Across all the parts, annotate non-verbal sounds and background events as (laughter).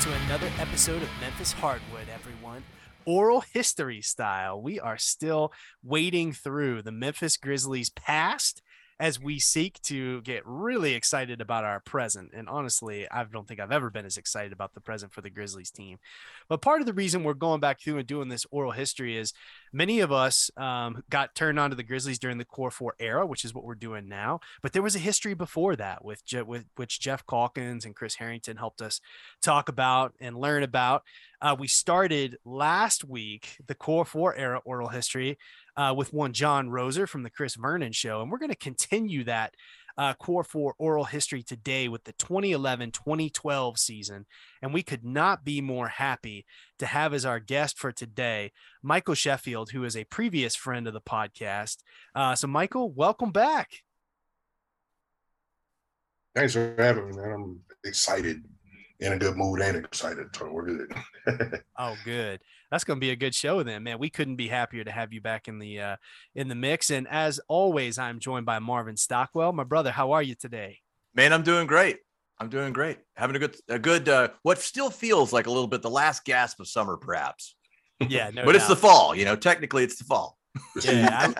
to another episode of Memphis Hardwood, everyone. Oral history style. We are still wading through the Memphis Grizzlies past as we seek to get really excited about our present. And honestly, I don't think I've ever been as excited about the present for the Grizzlies team. But part of the reason we're going back through and doing this oral history is many of us um, got turned on to the Grizzlies during the Core Four era, which is what we're doing now. But there was a history before that, with, Je- with which Geoff Calkins and Chris Herrington helped us talk about and learn about. Uh, we started last week the Core Four era oral history uh, with one John Roser from the Chris Vernon show. And we're going to continue that uh, core four oral history today with the 2011 2012 season. And we could not be more happy to have as our guest for today, Michael Sheffield, who is a previous friend of the podcast. Uh, so, Michael, welcome back. Thanks for having me, man. I'm excited, in a good mood, and excited. So we're good. (laughs) oh, good that's going to be a good show then, man. We couldn't be happier to have you back in the uh, in the mix. And as always, I'm joined by Marvin Stockwell. My brother, how are you today? Man, I'm doing great. I'm doing great. Having a good a good uh, what still feels like a little bit the last gasp of summer, perhaps. Yeah, no but doubt. it's the fall. You know, technically it's the fall. Yeah.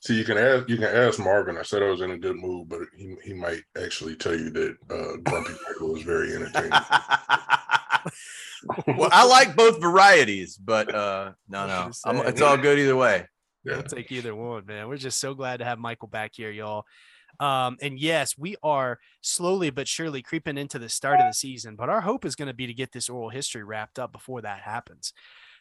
So (laughs) you can ask you can ask Marvin. I said I was in a good mood, but he he might actually tell you that uh, Grumpy Michael was very entertaining. (laughs) (laughs) well, I like both varieties, but uh, no, no, it's all good either way. Yeah. I'll take either one, man. We're just so glad to have Michael back here, y'all. Um, and yes, we are slowly but surely creeping into the start of the season, but our hope is going to be to get this oral history wrapped up before that happens.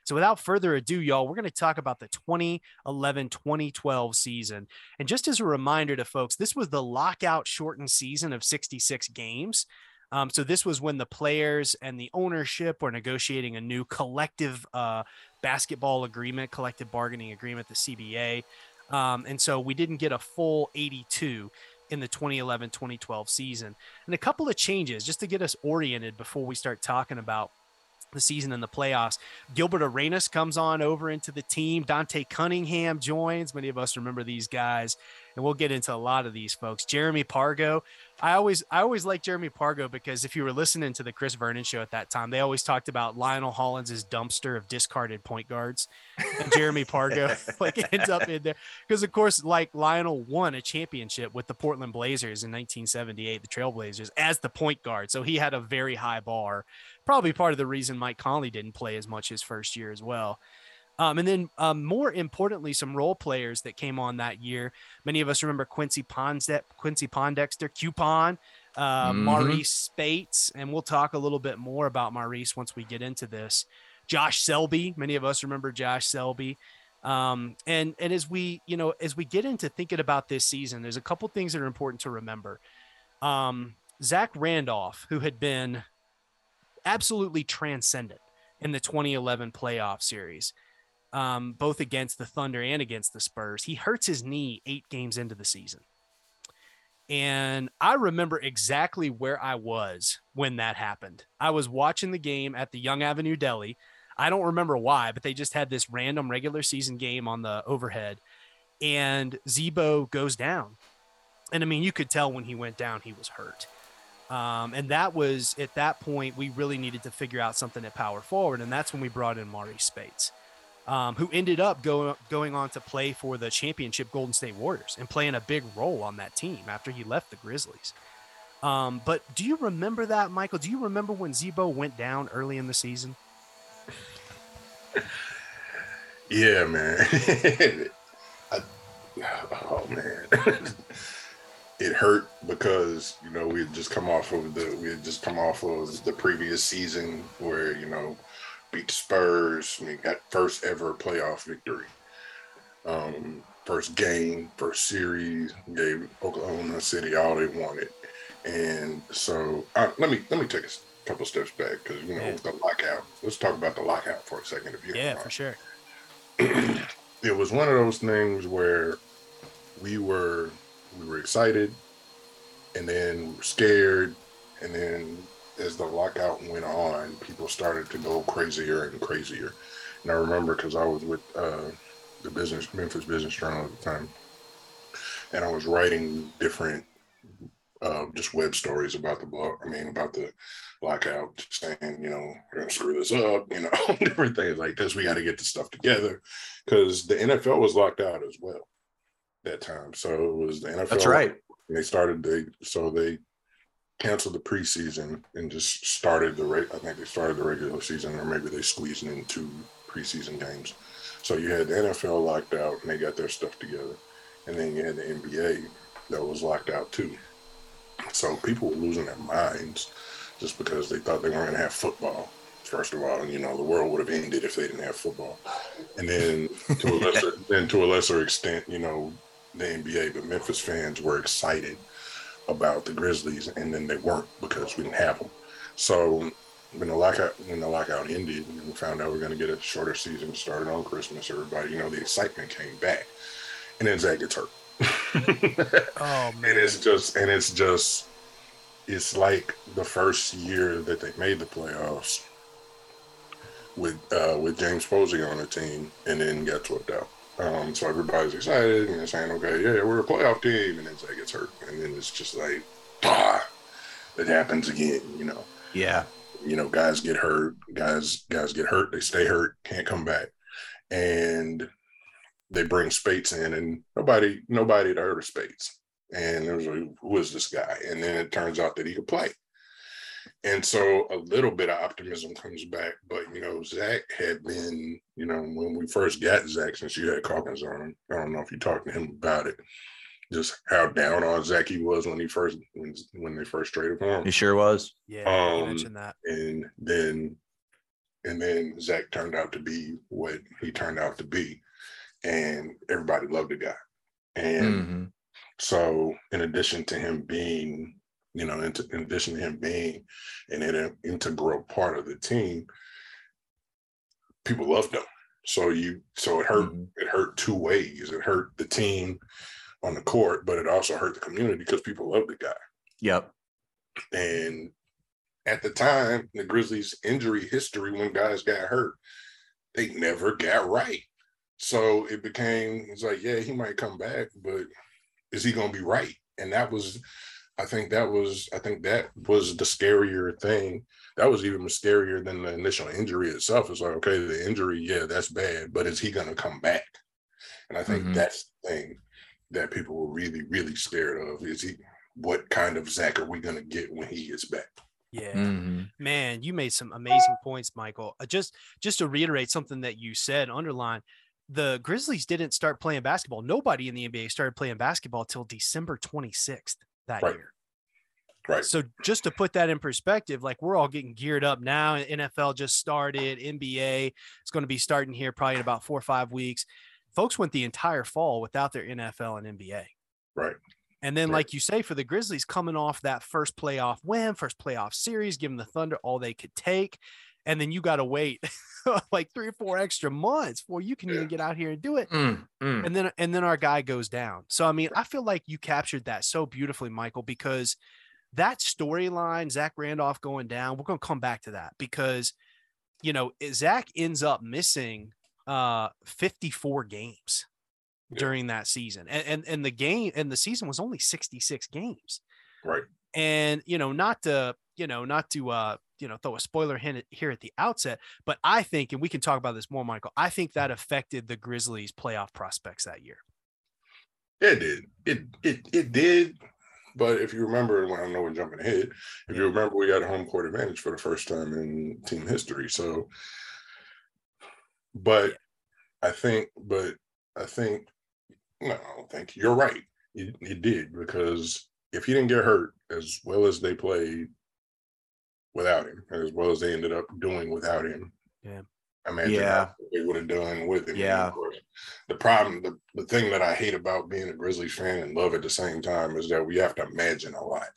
So without further ado, y'all, we're going to talk about the 2011 2012 season. And just as a reminder to folks, this was the lockout shortened season of 66 games. Um, so this was when the players and the ownership were negotiating a new collective uh, basketball agreement, collective bargaining agreement, the CBA. Um, and so we didn't get a full 82 in the 2011 2012 season. And a couple of changes just to get us oriented before we start talking about the season in the playoffs. Gilbert Arenas comes on over into the team. Dante Cunningham joins. Many of us remember these guys and we'll get into a lot of these folks. Jeremy Pargo, I always I always like Jeremy Pargo because if you were listening to the Chris Vernon show at that time, they always talked about Lionel Hollins' dumpster of discarded point guards, and Jeremy Pargo (laughs) (laughs) like ends up in there because of course like Lionel won a championship with the Portland Blazers in 1978, the Trailblazers as the point guard, so he had a very high bar. Probably part of the reason Mike Conley didn't play as much his first year as well. Um, and then, um, more importantly, some role players that came on that year. Many of us remember Quincy Pondexter, Quincy Pondexter, Coupon, uh, mm-hmm. Marreese Speights, and we'll talk a little bit more about Marreese once we get into this. Josh Selby, many of us remember Josh Selby. Um, and and as we you know as we get into thinking about this season, there's a couple things that are important to remember. Um, Zach Randolph, who had been absolutely transcendent in the 2011 playoff series um, both against the Thunder and against the Spurs. He hurts his knee eight games into the season. And I remember exactly where I was when that happened. I was watching the game at the Young Avenue Deli. I don't remember why, but they just had this random regular season game on the overhead, and Z-Bo goes down. And I mean, you could tell when he went down, he was hurt. Um, and that was at that point, we really needed to figure out something at power forward. And that's when we brought in Marreese Speights um, who ended up going going on to play for the championship Golden State Warriors and playing a big role on that team after he left the Grizzlies. Um, but do you remember that, Michael? Do you remember when Z-Bo went down early in the season? yeah, man. (laughs) I, oh man, (laughs) it hurt because you know we had just come off of the we had just come off of the previous season where you know beat the Spurs. We got first ever playoff victory. Um, first game, first series, gave Oklahoma City all they wanted. And so uh, let me let me take a couple steps back because you know yeah. the lockout. Let's talk about the lockout for a second, if you yeah, for sure. (clears throat) it was one of those things where we were we were excited, and then we were scared, and then as the lockout went on, people started to go crazier and crazier. And I remember because I was with uh, the business Memphis Business Journal at the time, and I was writing different uh, just web stories about the block. I mean, about the lockout, saying, you know, we're gonna screw this up, you know, (laughs) different things like this. We got to get the stuff together because the NFL was locked out as well that time. So it was the NFL. That's right. And they started they so they canceled the preseason and just started the rate. I think they started the regular season, or maybe they squeezed in two preseason games. So you had the NFL locked out and they got their stuff together, and then you had the NBA that was locked out too. So people were losing their minds just because they thought they weren't going to have football. First of all, and you know, the world would have ended if they didn't have football. And then to a (laughs) lesser, then to a lesser extent, you know, the NBA, but Memphis fans were excited about the Grizzlies, and then they weren't because we didn't have them. So when the lockout when the lockout ended, and we found out we are going to get a shorter season started on Christmas. Everybody, you know, the excitement came back, and then Zach gets hurt. (laughs) oh man! (laughs) And it's just and it's just it's like the first year that they made the playoffs with uh, with James Posey on the team, and then got swept out. Um, so everybody's excited and they're saying, okay, yeah, we're a playoff team. And then Zach gets hurt. And then it's just like, ah, it happens again, you know. Yeah. You know, guys get hurt, guys, guys get hurt, they stay hurt, can't come back. And they bring Speights in and nobody, nobody had heard of Speights. And it was like, who is this guy? And then it turns out that he could play. And so a little bit of optimism comes back. But, you know, Zach had been, you know, when we first got Zach, since you had Calkins on him, I don't know if you talked to him about it, just how down on Zach he was when he first, when, when they first traded for him. He sure was. Yeah, Um, you mentioned that. And then, and then Zach turned out to be what he turned out to be. And everybody loved the guy. And Mhm. so, in addition to him being, you know, in, in addition to him being an, integral part of the team, people loved him. So you, so it hurt. Mhm. It hurt two ways. It hurt the team on the court, but it also hurt the community because people loved the guy. Yep. And at the time, the Grizzlies' injury history when guys got hurt, they never got right. So it became it's like, yeah, he might come back, but is he gonna be right? And that was, I think that was, I think that was the scarier thing. That was even scarier than the initial injury itself. It's like, okay, the injury, yeah, that's bad, but is he gonna come back? And I think Mhm. that's the thing that people were really, really scared of. Is he what kind of Zach are we gonna get when he gets back? Yeah. Mhm. Man, you made some amazing points, Michael. Uh, Just just to reiterate something that you said, underline the Grizzlies didn't start playing basketball. Nobody in the NBA started playing basketball till December 26th that Right. year. Right. So just to put that in perspective, like we're all getting geared up now. NFL just started, NBA is going to be starting here probably in about four or five weeks. Folks went the entire fall without their NFL and NBA. Right. And then, Right. like you say, for the Grizzlies coming off that first playoff win, first playoff series, giving the Thunder all they could take. And then you got to wait (laughs) like three or four extra months before you can Yeah. even get out here and do it. Mm, mm. And then, and then our guy goes down. So, I mean, I feel like you captured that so beautifully, Michael, because that storyline, Zach Randolph going down, we're going to come back to that because, you know, Zach ends up missing uh 54 games Yeah. during that season. And, and and the game and the season was only 66 games. Right. And you know, not to, you know, not to uh, you know, throw a spoiler hint here at the outset, but I think, and we can talk about this more, Michael. I think that affected the Grizzlies' playoff prospects that year. It did. It it it did. But if you remember, when I know we're jumping ahead, if you remember, we had a home court advantage for the first time in team history. So, but I think, but I think, no, I don't think you're right. It, you did because if he didn't get hurt as well as they played without him, as well as they ended up doing without him, Yeah. I imagine Yeah. what they would have done with him. Yeah. the problem, the, the thing that I hate about being a Grizzlies fan and love at the same time is that we have to imagine a lot.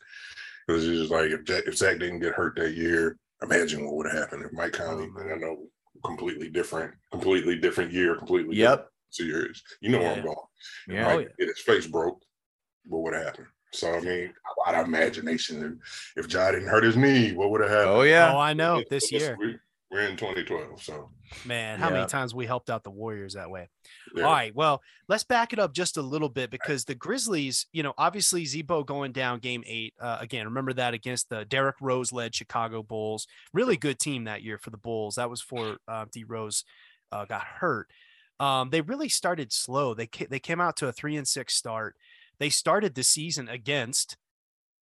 Because it's just like if Jack, if Zach didn't get hurt that year, imagine what would have happened if Mike Conley. And I know completely different, completely different year, completely Yep. different series. You know where I'm going. Yeah. Oh, get his face broke, but what happened? So I mean, a lot of imagination. If, if Ja didn't hurt his knee, what would have happened? Oh yeah. Oh, I know This- this year. we- we're in 2012. So Man, how Yeah. many times we helped out the Warriors that way? yeah. All right. Well, let's back it up just a little bit because the Grizzlies, you know, obviously Z-Bo going down game eight. Uh, again, remember that against the Derrick Rose led Chicago Bulls. Really good team that year for the Bulls. That was for uh, D Rose uh, got hurt. Um, they really started slow. They ca- they came out to a three and six start. They started the season against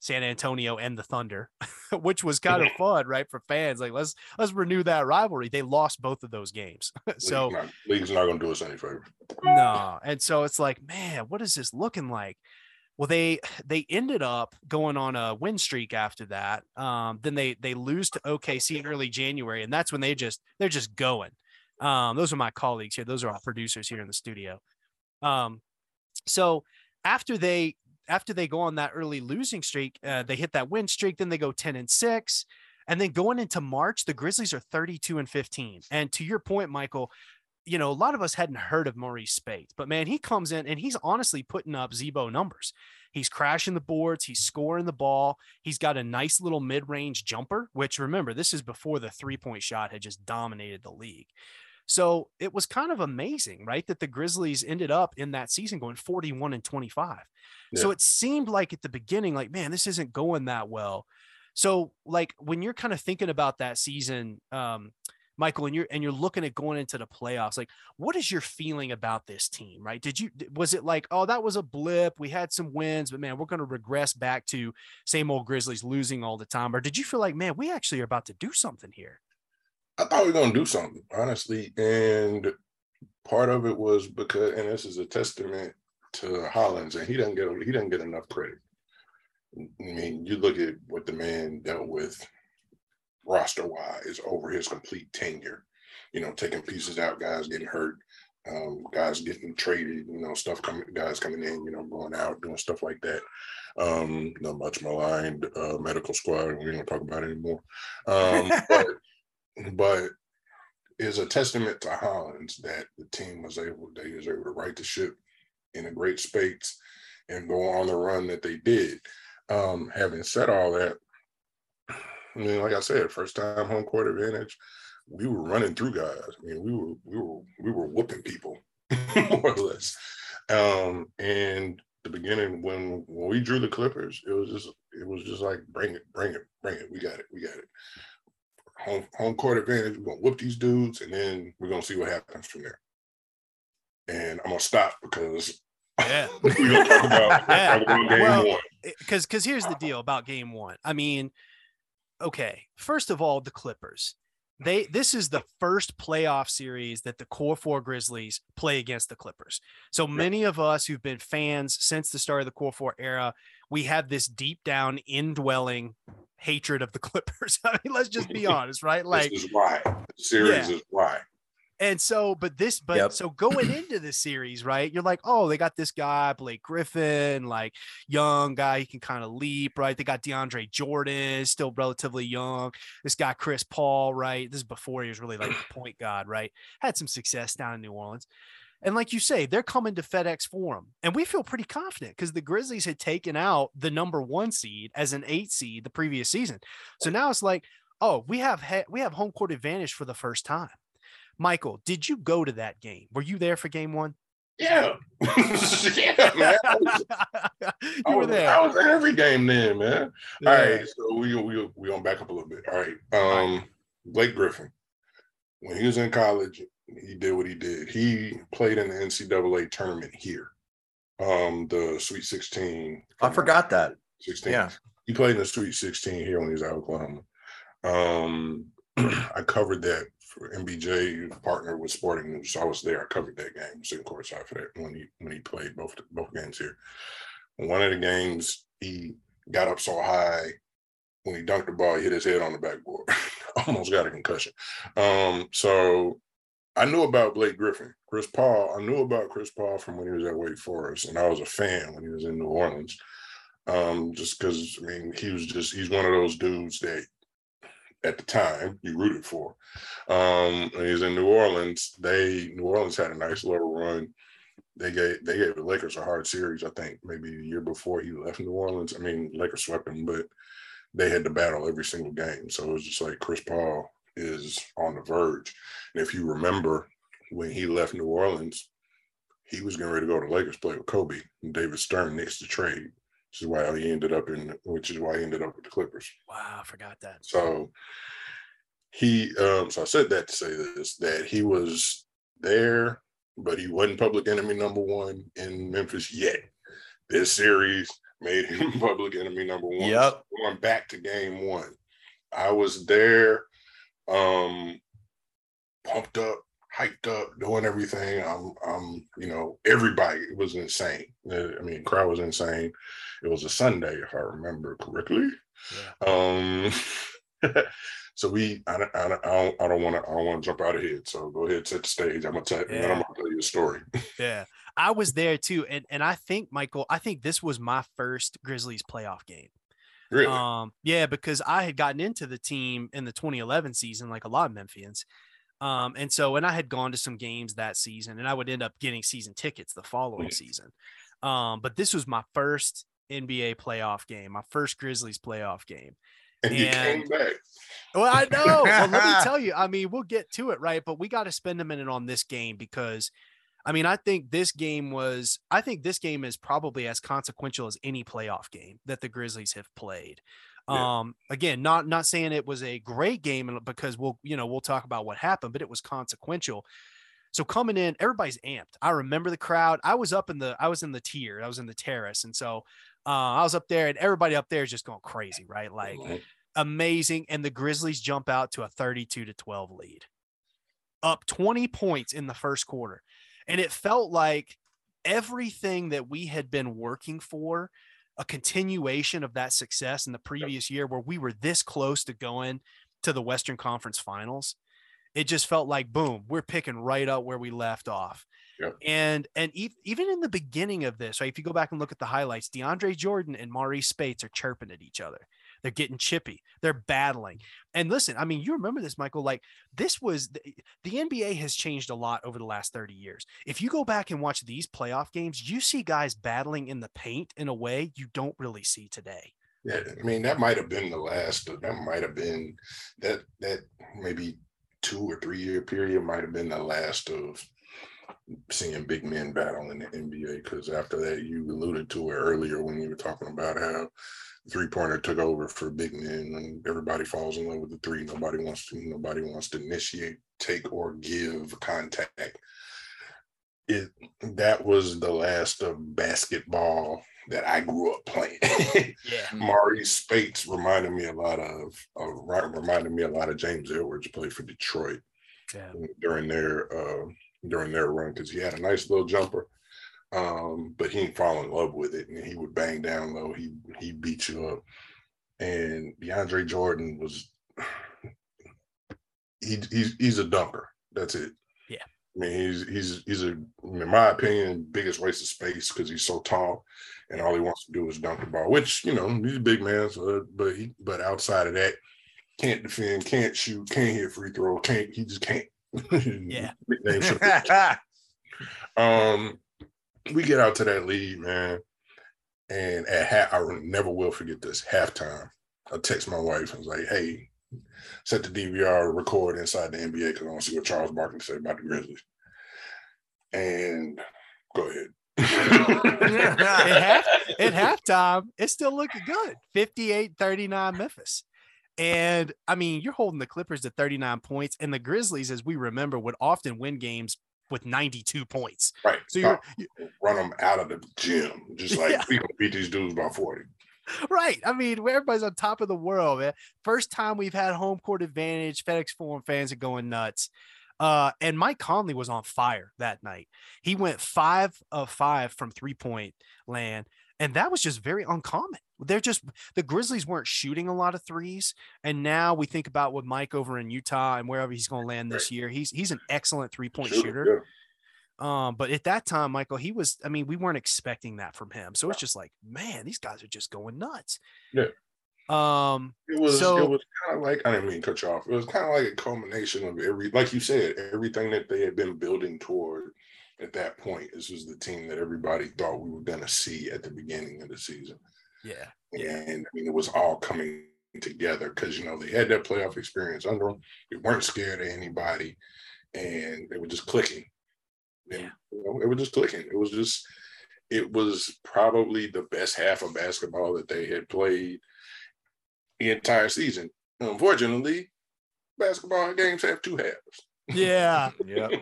San Antonio and the Thunder, (laughs) which was kind of fun, right, for fans. Like let's let's renew that rivalry. They lost both of those games, (laughs) so league's not, league's not gonna do us any favor. no. And so it's like, man, what is this looking like? Well, they they ended up going on a win streak after that. Um, then they they lose to OKC in early January, and that's when they just they're just going. Um, those are my colleagues here. Those are our producers here in the studio. Um, so after they after they go on that early losing streak, uh, they hit that win streak. Then they go ten and six, and then going into March, the Grizzlies are thirty two and fifteen. And to your point, Michael, you know, a lot of us hadn't heard of Marreese Speights, but man, he comes in and he's honestly putting up Z-Bo numbers. He's crashing the boards, he's scoring the ball, he's got a nice little mid range jumper, which remember, this is before the three point shot had just dominated the league. So it was kind of amazing, right? That the Grizzlies ended up in that season going 41 and 25. So it seemed like at the beginning, like, man, this isn't going that well. So, like, when you're kind of thinking about that season, um, Michael, and you're and you're looking at going into the playoffs, like, what is your feeling about this team? Right? Did you was it like, oh, that was a blip? We had some wins, but man, we're going to regress back to same old Grizzlies losing all the time, or did you feel like, man, we actually are about to do something here? I thought we were gonna do something, honestly. And part of it was because, and this is a testament to Hollins, and he doesn't get he doesn't get enough credit. I mean, you look at what the man dealt with roster wise over his complete tenure, you know, taking pieces out, guys getting hurt, um, guys getting traded, you know, stuff coming, guys coming in, you know, going out, doing stuff like that. Um, the much maligned uh, medical squad, we don't talk about it anymore. Um, (laughs) but but is a testament to Hollins that the team was able they was able to right the ship in a great space and go on the run that they did. Um, having said all that, I mean, like I said, first time home court advantage, we were running through guys. I mean, we were we were we were whooping people (laughs) more or less. Um, and the beginning when when we drew the Clippers, it was just it was just like bring it, bring it, bring it. We got it, we got it home home court advantage. We're gonna whoop these dudes, and then we're gonna see what happens from there. And I'm gonna stop because Yeah. (laughs) we're gonna talk about, (laughs) Yeah. game Well, one. because because here's the deal about game one. I mean, okay, first of all, the Clippers. They this is the first playoff series that the core four Grizzlies play against the Clippers. So many of us who've been fans since the start of the core four era, we have this deep down indwelling hatred of the (laughs) Clippers. I mean, let's just be (laughs) honest, right? Like this is why the series Yeah. is why. and so, but this, but Yep. so going into the series, right? You're like, oh, they got this guy, Blake Griffin, like young guy, he can kind of leap, right? They got DeAndre Jordan, still relatively young. This guy, Chris Paul, right? This is before he was really like the point guard, right? Had some success down in New Orleans. And like you say, they're coming to FedEx Forum. And we feel pretty confident because the Grizzlies had taken out the number one seed as an eight seed the previous season. So now it's like, oh, we have he- we have home court advantage for the first time. Michael, did you go to that game? Were you there for game one? Yeah, (laughs) yeah, man. I was, (laughs) you I were was- there. I was at every game then, man. All Yeah. right, so we we we gonna back up a little bit. All right, um, Blake Griffin, when he was in college, he did what he did. He played in the NCAA tournament here, um, the Sweet Sixteen. I forgot that. 16. Yeah. He played in the Sweet 16 here when he was at Oklahoma. Um, (clears throat) I covered that for MBJ, partner with Sporting News. So I was there. I covered that game, sitting courtside for that when he when he played both both games here. One of the games, he got up so high when he dunked the ball, he hit his head on the backboard. (laughs) Almost got a concussion. Um, so I knew about Blake Griffin. Chris Paul, I knew about Chris Paul from when he was at Wake Forest, and I was a fan when he was in New Orleans um, just because I mean he was just he's one of those dudes that at the time you rooted for. Um, when he was in New Orleans. They New Orleans had a nice little run. They gave they gave the Lakers a hard series. I think maybe the year before he left New Orleans. I mean Lakers swept him, but they had to battle every single game. So it was just like Chris Paul is on the verge. And if you remember when he left New Orleans, he was getting ready to go to Lakers play with Kobe and David Stern next to trade, which is why he ended up in which is why he ended up with the Clippers. Wow, I forgot that. So he um so I said that to say this that he was there, but he wasn't public enemy number one in Memphis yet. This series made him (laughs) public enemy number one. Yep. Going back to game one. I was there, um, pumped up, hyped up, doing everything. I'm, I'm, you know, everybody it was insane. Uh, I mean, crowd was insane. It was a Sunday, if I remember correctly. Yeah. Um, (laughs) so we, I, don't- I, don't- I don't, I don't want to, I don't want to jump out of here. So go ahead, set the stage. I'm gonna tell, then I'm gonna tell you a story. (laughs) Yeah. I was there too. And and I think, Michael, I think this was my first Grizzlies playoff game. Really? Um, yeah, because I had gotten into the team in the 2011 season, like a lot of Memphians. Um, and so, and I had gone to some games that season, and I would end up getting season tickets the following Mhm. season. Um, but this was my first NBA playoff game, my first Grizzlies playoff game. and you came back. Well, I know. well, let me (laughs) tell you. I mean, we'll get to it, right? But we got to spend a minute on this game because, I mean, I think this game was. I think this game is probably as consequential as any playoff game that the Grizzlies have played. Yeah. Um, again, not not saying it was a great game because we'll you know we'll talk about what happened, but it was consequential. So coming in, everybody's amped. I remember the crowd. I was up in the I was in the tier. I was in the terrace, and so uh, I was up there, and everybody up there is just going crazy, right? Like Mhm. amazing. And the Grizzlies jump out to a 32 to 12 lead, up 20 points in the first quarter. And it felt like everything that we had been working for, a continuation of that success in the previous year, where we were this close to going to the Western Conference finals. It just felt like boom, we're picking right up where we left off. Yep. And and ev- even in the beginning of this, right? If you go back and look at the highlights, DeAndre Jordan and Marreese Speights are chirping at each other. They're getting chippy. They're battling. And listen, I mean, you remember this, Michael? Like this was the, eh, the NBA has changed a lot over the last 30 years. If you go back and watch these playoff games, you see guys battling in the paint in a way you don't really see today. Yeah, I mean that might have been the last. That might have been that that maybe two or three year period might have been the last of seeing big men battle in the NBA. Because after that, you alluded to it earlier when you were talking about how three pointer took over for big men, and everybody falls in love with the three. Nobody wants to. Nobody wants to initiate, take, or give contact. It that was the last of basketball that I grew up playing. (laughs) Yeah. Marreese Speights reminded me a lot of, uh, reminded me a lot of James Edwards played for Detroit Yeah. during their uh, during their run because he had a nice little jumper, um, but he didn't fall in love with it, and he would bang down low. He he beat you up, and DeAndre Jordan was (sighs) he, he's he's a dunker. That's it. Yeah. I mean, he's he's he's a in my opinion biggest waste of space because he's so tall, and all he wants to do is dunk the ball. Which you know he's a big man, so but he but outside of that, can't defend, can't shoot, can't hit free throw, can't he just can't. (laughs) Yeah. (laughs) Um, we get out to that lead, man, and at half, I never will forget this halftime. I text my wife and was like, "Hey, set the DVR record inside the NBA because I want to see what Charles Barkley said about the Grizzlies." And go ahead. (laughs) at, half, at (laughs) halftime, it's still looking good 58 39 Memphis. And I mean, you're holding the Clippers to 39 points, and the Grizzlies, as we remember, would often win games with 92 points. right. So you're run them out of the gym, just (laughs) like Yeah. we gonna beat these dudes by forty. right. I mean, everybody's on top of the world, man. First time we've had home court advantage. FedEx Forum fans are going nuts. Uh, and Mike Conley was on fire that night. He went five of five from three point land, and that was just very uncommon. They're just the Grizzlies weren't shooting a lot of threes, and now we think about with Mike over in Utah and wherever he's going to land this year. He's he's an excellent three point shooter. Um, but at that time, Michael, he was, I mean, we weren't expecting that from him. So it's just like, man, these guys are just going nuts. Yeah. Um, It was So- it was kind of like I didn't mean to cut you off. It was kind of like a culmination of every, like you said, everything that they had been building toward at that point. This was the team that everybody thought we were going to see at the beginning of the season, yeah, Yeah. and I mean it was all coming together because you know they had that playoff experience under them. They weren't scared of anybody, and they were just clicking. And, Yeah. you know, it was just clicking. It was just, it was probably the best half of basketball that they had played the entire season. Unfortunately, basketball games have two halves. Yeah. Yeah. (laughs)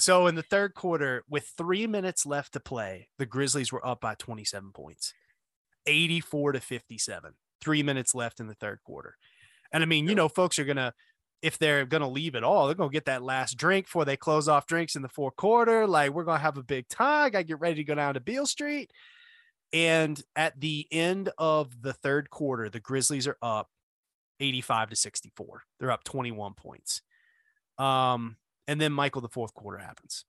So in the third quarter, with three minutes left to play, the Grizzlies were up by 27 points, 84 to 57. Three minutes left in the third quarter. And I mean, you know, folks are going to, if they're going to leave it all, they're going to get that last drink before they close off drinks in the fourth quarter. Like, we're going to have a big time. I get ready to go down to Beale Street. And at the end of the third quarter, the Grizzlies are up 85 to 64. They're up 21 points. Um, and then Michael, the fourth quarter happens.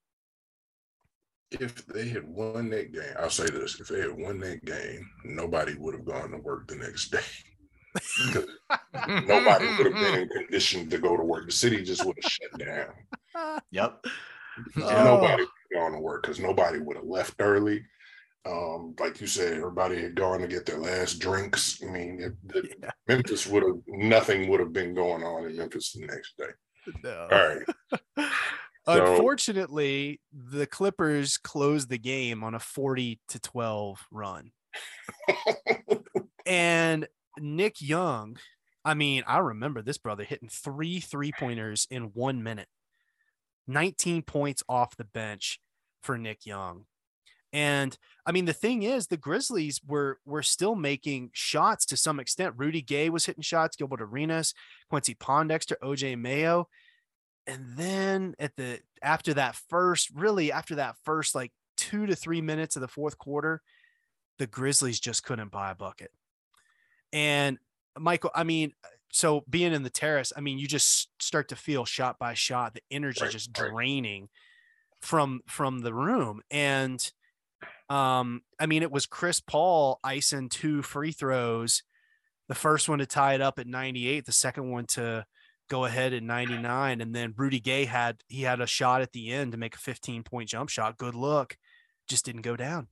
If they had won that game, I'll say this: if they had won that game, nobody would have gone to work the next day. (laughs) nobody would have been in condition to go to work. The city just would have shut down. Yep. And Oh. nobody would have gone to work because nobody would have left early. Um, like you said, everybody had gone to get their last drinks. I mean, it, it- Yeah. Memphis would have nothing would have been going on in Memphis the next day. (laughs) No. All right. (laughs) So- Unfortunately, the Clippers closed the game on a 40 to 12 run. (laughs) and Nick Young, I mean, I remember this brother hitting three three pointers in one minute, 19 points off the bench for Nick Young. And I mean, the thing is, the Grizzlies were were still making shots to some extent. Rudy Gay was hitting shots, Gilbert Arenas, Quincy Pondexter, OJ Mayo. And then at the after that first, really after that first like two to three minutes of the fourth quarter, the Grizzlies just couldn't buy a bucket. And Michael, I mean, so being in the terrace, I mean, you just start to feel shot by shot, the energy just draining from from the room. And um, I mean, it was Chris Paul icing two free throws, the first one to tie it up at 98, the second one to go ahead at 99. And then Rudy Gay had he had a shot at the end to make a 15 point jump shot. Good look. Just didn't go down.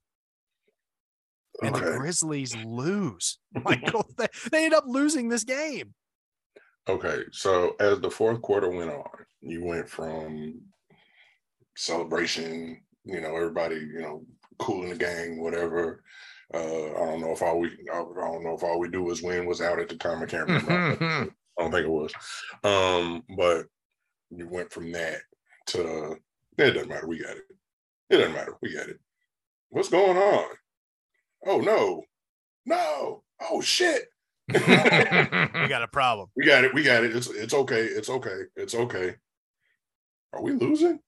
And the Grizzlies lose. (laughs) Michael, they, they end up losing this game. Okay, so as the fourth quarter went on, you went from celebration, you know, everybody, you know, cool in the gang, whatever. Uh, I don't know if all we, I don't know if all we do is win was out at the time. I can't remember. I don't think (laughs) it was. Um, but you went from that to it doesn't matter. We got it. It doesn't matter. We got it. What's going on? Oh no, no. Oh shit. (laughs) (laughs) We got a problem. We got it. We got it. It's it's okay. It's okay. It's okay. Are we losing?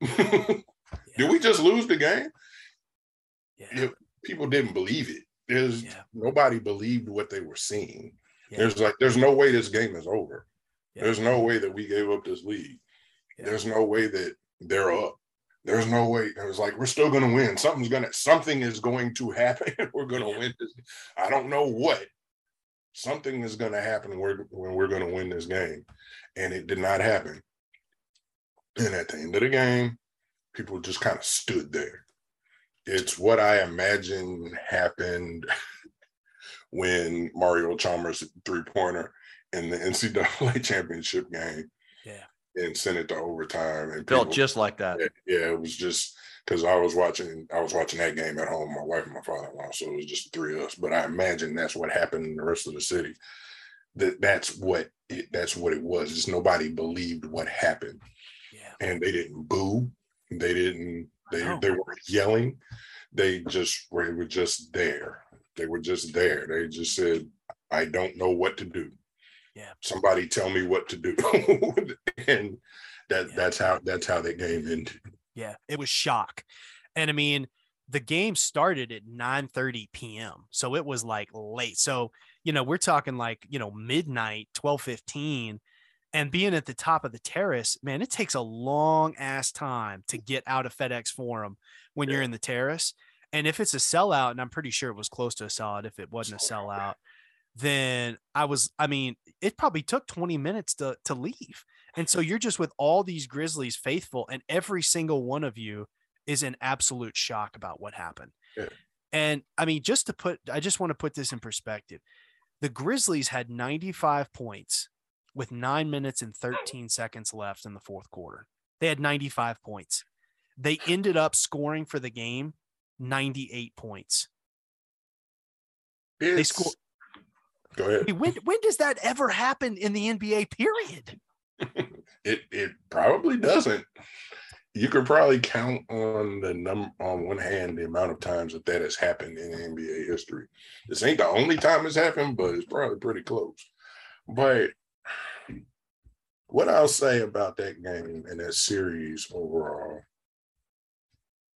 Did we just lose the game? Yeah. Yeah. People didn't believe it. There's Yeah. nobody believed what they were seeing. Yeah. There's like there's no way this game is over. There's no way that we gave up this lead. There's no way that they're up. There's no way. It was like we're still gonna win. Something's gonna something is going to (laughs) happen. we're gonna win this. I don't know what. Something is gonna happen when, when we're gonna win this game. And it did not happen. And at the end of the game, people just kind of stood there. It's what I imagine happened when Mario Chalmers three pointer in the (laughs) NCAA championship game. Yeah. And sent it to overtime. And Felt people- just like that. yeah, it was just because I was watching, I was watching that game at home, my wife and my father-in-law, so it was just the three of us. But I imagine that's what happened in the rest of the city. That that's what it, that's what it was. Just nobody believed what happened, Yeah. and they didn't boo, they didn't, they No. they weren't yelling, they just were, they were just there. They were just there. They just said, "I don't know what to do." Yeah. Somebody tell me what to do, (laughs) and that Yeah. that's how that's how that game ended. Yeah, it was shock. And I mean, the game started at 9 30 p.m. So it was like late. So, you know, we're talking like, you know, midnight, 12 15. And being at the top of the terrace, man, it takes a long ass time to get out of FedEx Forum when you're in the terrace. And if it's a sellout, and I'm pretty sure it was close to a sellout if it wasn't a Sellout, sellout, then I was, I mean, it probably took 20 minutes to to leave. And so you're just with all these Grizzlies faithful, and every single one of you is in absolute shock about what happened. Yeah. And I mean, just to put, I just want to put this in perspective. The Grizzlies had 95 points with nine minutes and 13 seconds left in the fourth quarter. They had 95 points. They ended up scoring for the game 98 points. It's, They scored. Go ahead. When when does that ever happen in the NBA? Period. (laughs) It it probably doesn't. You could probably count on the num on one hand the amount of times that that has happened in NBA history. This ain't the only time it's happened, but it's probably pretty close. But what I'll say about that game and that series overall,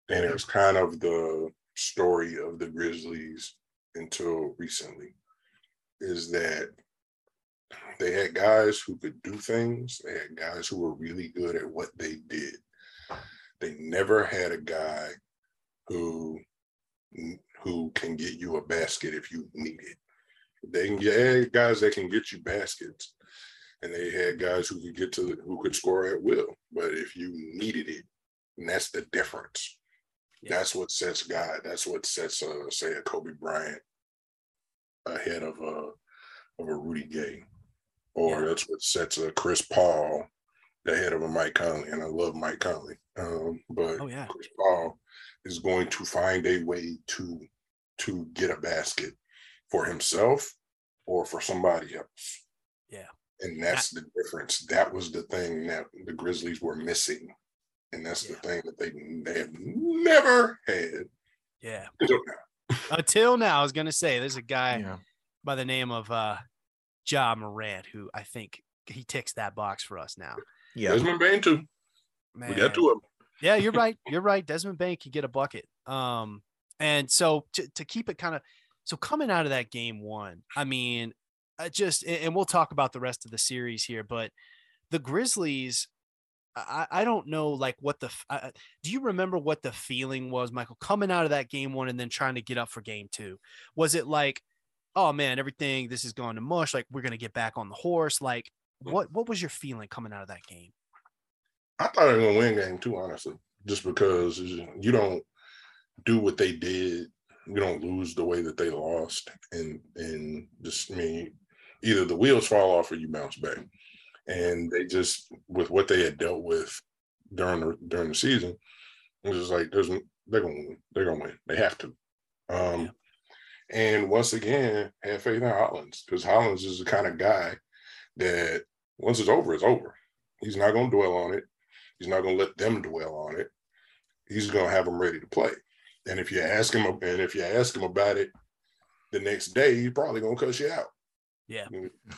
and it was kind of the story of the Grizzlies until recently, is that they had guys who could do things. They had guys who were really good at what they did. They never had a guy who who can get you a basket if you need it. They can get guys that can get you baskets, and they had guys who could get to the, who could score at will. But if you needed it, and that's the difference. Yeah. That's what sets guy. That's what sets, uh, say, a Kobe Bryant ahead of a of a Rudy Gay, or Yeah. that's what sets a Chris Paul ahead of a Mike Conley. And I love Mike Conley, um, but Oh yeah. Chris Paul is going to find a way to to get a basket for himself or for somebody else. Yeah. And that's the difference. That was the thing that the Grizzlies were missing. And that's the thing that they, they have never had Yeah. until now. Until now, I was gonna say there's a guy Yeah. by the name of uh Ja Morant who I think he ticks that box for us now. Yeah. Desmond Bane too. Man, We got two of them. yeah, you're (laughs) right. You're right. Desmond Bane could get a bucket. Um, and so to, to keep it kind of so coming out of that game one, I mean, I just and we'll talk about the rest of the series here, but the Grizzlies, I, I don't know like what the I- I- do you remember what the feeling was, Michael, coming out of that game one and then trying to get up for game two? Was it like, oh man, everything this is going to mush, like we're gonna get back on the horse? Like, mm. what what was your feeling coming out of that game? I thought they were gonna win game two, honestly, just because you don't do what they did, you don't lose the way that they lost, and and just I mean, either the wheels fall off or you bounce back. And they just with what they had dealt with during the during the season, it was just like there's they're gonna win. They're gonna win. They have to. Um and once again, have faith in Hollins because Hollins is the kind of guy that once it's over, it's over. He's not gonna dwell on it. He's not going to let them dwell on it. He's going to have them ready to play. And if you ask him, and if you ask him about it the next day, he's probably going to cuss you out. Yeah.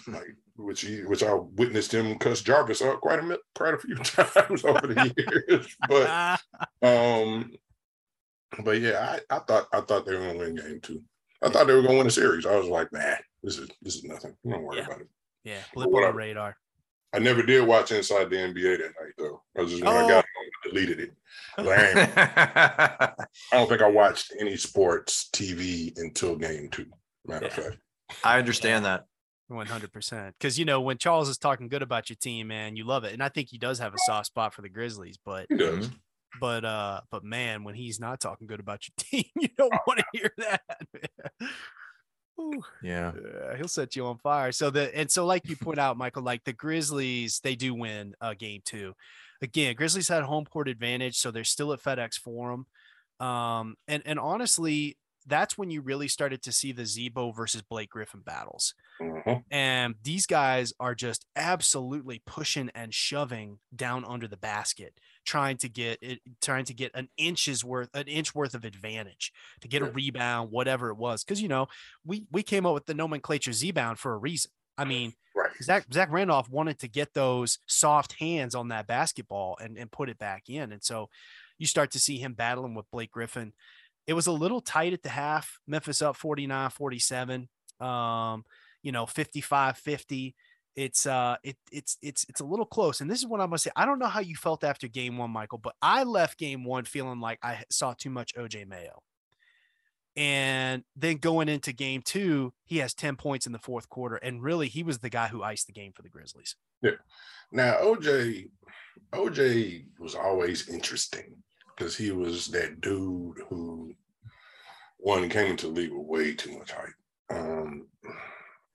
Like (laughs) which he, which I witnessed him cuss Jarvis out quite a quite a few (laughs) times over the years. But (laughs) um, but yeah, I, I thought I thought they were going to win game two. I thought they were going to win the series. I was like, nah, this is this is nothing. Don't worry Yeah. about it. yeah, blip on the whatever. radar. I never did watch Inside the NBA that night though. I was just when I Oh. got home, I deleted it. But I, don't think I watched any sports TV until game two. Matter of fact, I understand that. One hundred percent. Because you know when Charles is talking good about your team, man, you love it, and I think he does have a soft spot for the Grizzlies. But he does. but uh, but man, when he's not talking good about your (laughs) team, you don't want to hear that. Yeah. yeah, he'll set you on fire. So the and so like you point out, Michael, like the Grizzlies, they do win uh, game two. Again, Grizzlies had home court advantage, so they're still at FedEx Forum. Um, and and honestly, that's when you really started to see the Z-Bo versus Blake Griffin battles. Mhm. And these guys are just absolutely pushing and shoving down under the basket, trying to get it, trying to get an inch's worth, an inch worth of advantage to get a rebound, whatever it was. Because you know, we we came up with the nomenclature Z-bound for a reason. I mean, Right. Zach Zach Randolph wanted to get those soft hands on that basketball and, and put it back in. And so you start to see him battling with Blake Griffin. It was a little tight at the half. Memphis up 49 47. Um, you know, 55 50. It's uh it it's it's it's a little close. And this is what I'm gonna say. I don't know how you felt after game one, Michael, but I left game one feeling like I saw too much OJ Mayo. And then going into game two, he has 10 points in the fourth quarter. And really, he was the guy who iced the game for the Grizzlies. Yeah. Now OJ, OJ was always interesting because he was that dude who one came into the league with way too much hype. Um,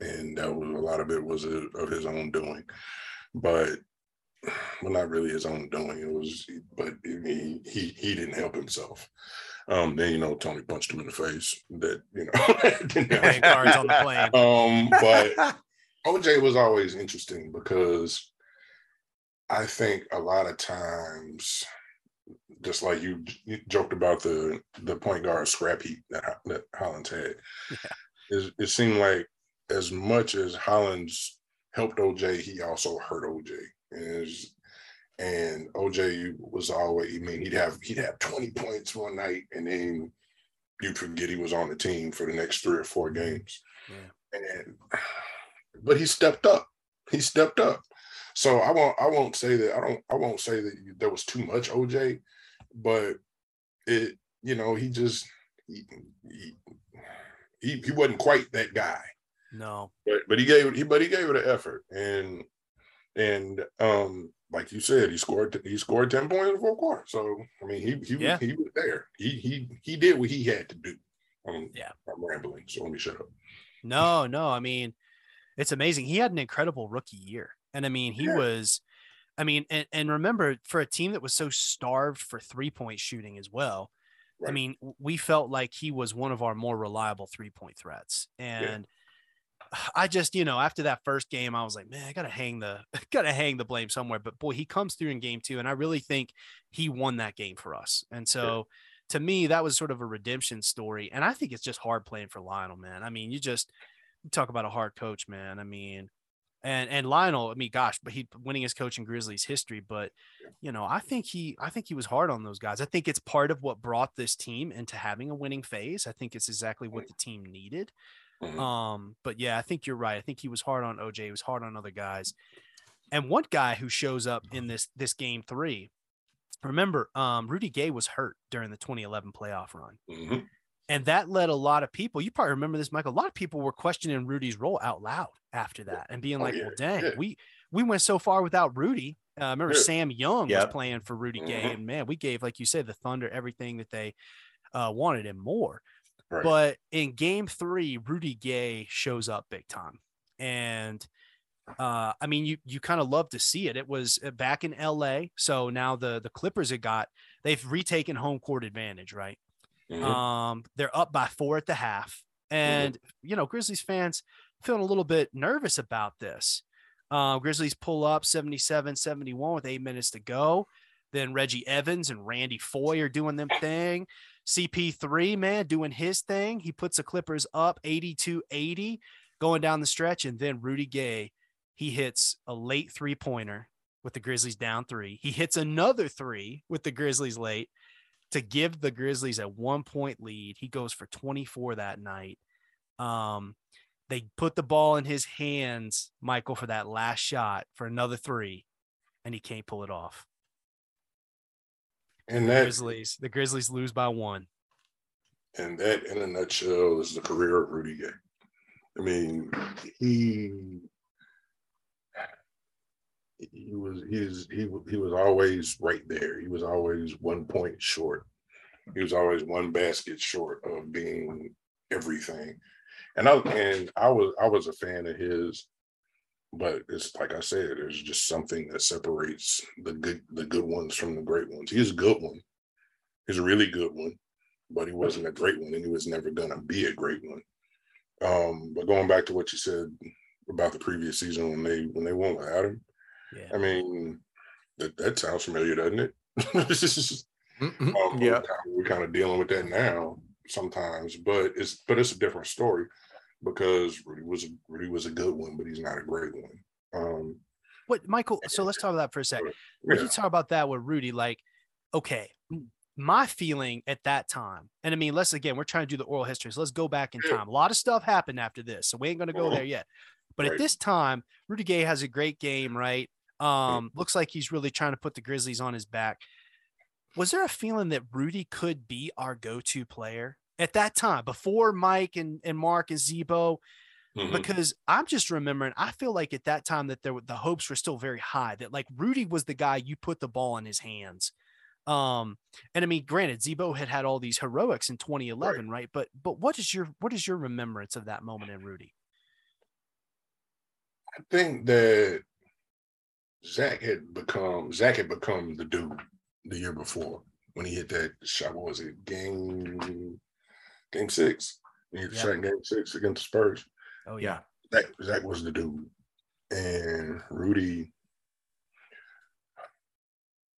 and uh a lot of it was a, of his own doing, but well, not really his own doing. It was, but he he he didn't help himself. Um, then you know Tony punched him in the face. That you know, (laughs) playing cards on the plane. Um, but (laughs) OJ was always interesting because I think a lot of times, just like you, you joked about the the point guard scrap heap that that Hollins had, yeah. it, it seemed like as much as Hollins helped OJ, he also hurt OJ. And, and OJ was always, I mean, he'd have he'd have 20 points one night and then you'd forget he was on the team for the next three or four mm-hmm. games. Yeah. And but he stepped up. He stepped up. So I won't I won't say that I don't I won't say that there was too much OJ, but it you know he just he he, he, he wasn't quite that guy. No. But but he gave he but he gave it an effort and and um like you said he scored he scored 10 points in the fourth quarter. So I mean he he yeah. he was there. He he he did what he had to do. Um, yeah. I'm rambling, so let me shut up. No, no, I mean it's amazing. He had an incredible rookie year. And I mean, he yeah. was I mean, and, and remember for a team that was so starved for three point shooting as well, right. I mean, we felt like he was one of our more reliable three point threats. And yeah (sighs) I just, you know, after that first game, I was like, man, I gotta hang the (laughs) gotta hang the blame somewhere. But boy, he comes through in game two, and I really think he won that game for us. And so to me, that was sort of a redemption story. And I think it's just hard playing for Lionel, man. I mean, you just you talk about a hard coach, man. I mean, and and Lionel, I mean, gosh, but he winning his coach in Grizzlies history. But you know, I think he I think he was hard on those guys. I think it's part of what brought this team into having a winning phase. I think it's exactly what the team needed. Mm-hmm. Um, but yeah, I think you're right. I think he was hard on OJ. He was hard on other guys. And one guy who shows up in this this game three, remember, um, Rudy Gay was hurt during the 2011 playoff run. Mm-hmm. And that led a lot of people. You probably remember this, Michael. A lot of people were questioning Rudy's role out loud after that and being oh, like, yeah, well, dang, yeah. we we went so far without Rudy. Uh, I remember yeah. Sam Young was playing for Rudy Gay, mm-hmm. and man, we gave, like you said, the Thunder everything that they uh, wanted and more. Right. But in game three, Rudy Gay shows up big time. And uh, I mean, you you kind of love to see it. It was uh, back in LA. So now the the Clippers have got they've retaken home court advantage, right? Mm-hmm. Um, they're up by four at the half. Mm-hmm. And mm-hmm. you know, Grizzlies fans feeling a little bit nervous about this. Uh, Grizzlies pull up 77 71 with eight minutes to go. Then Reggie Evans and Randy Foye are doing them thing. CP3, man, doing his thing. He puts the Clippers up 82 80 going down the stretch. And then Rudy Gay, he hits a late three pointer with the Grizzlies down three. He hits another three with the Grizzlies late to give the Grizzlies a one point lead. He goes for 24 that night. Um, they put the ball in his hands, Michael, for that last shot for another three, and he can't pull it off. And that Grizzlies, the Grizzlies lose by one. And that, in a nutshell, is the career of Rudy Gay. I mean, he he was he's he he was always right there. He was always one point short. He was always one basket short of being everything. And I and I was I was a fan of his but it's like I said, there's just something that separates the good the good ones from the great ones. He's a good one. He's a really good one, but he wasn't a great one, and he was never gonna be a great one. Um, but going back to what you said about the previous season when they when they won without him, yeah. I mean that that sounds familiar, doesn't it? (laughs) mm-hmm. um, yeah, we're kind of dealing with that now sometimes, but it's but it's a different story because Rudy was a, Rudy was a good one, but he's not a great one. Um, what Michael? So let's talk about that for a second. Yeah. When you talk about that with Rudy, like, okay, my feeling at that time, and I mean, let's again, we're trying to do the oral history, so let's go back in time. A lot of stuff happened after this, so we ain't gonna go there yet. But right. at this time, Rudy Gay has a great game, right? Um, looks like he's really trying to put the Grizzlies on his back. Was there a feeling that Rudy could be our go-to player? at that time before Mike and, and Marc and Z-Bo, mm-hmm. because I'm just remembering, I feel like at that time that there the hopes were still very high that like Rudy was the guy you put the ball in his hands. Um, and I mean, granted, Z-Bo had had all these heroics in 2011, right? right? But but what is your what is your remembrance of that moment in Rudy? I think that Zach had become Zach had become the dude the year before when he hit that shot. What was it? Game game six. He hit the Yep. shot in game six against the Spurs. Oh yeah. Yeah. Zach, Zach was the dude. And Rudy,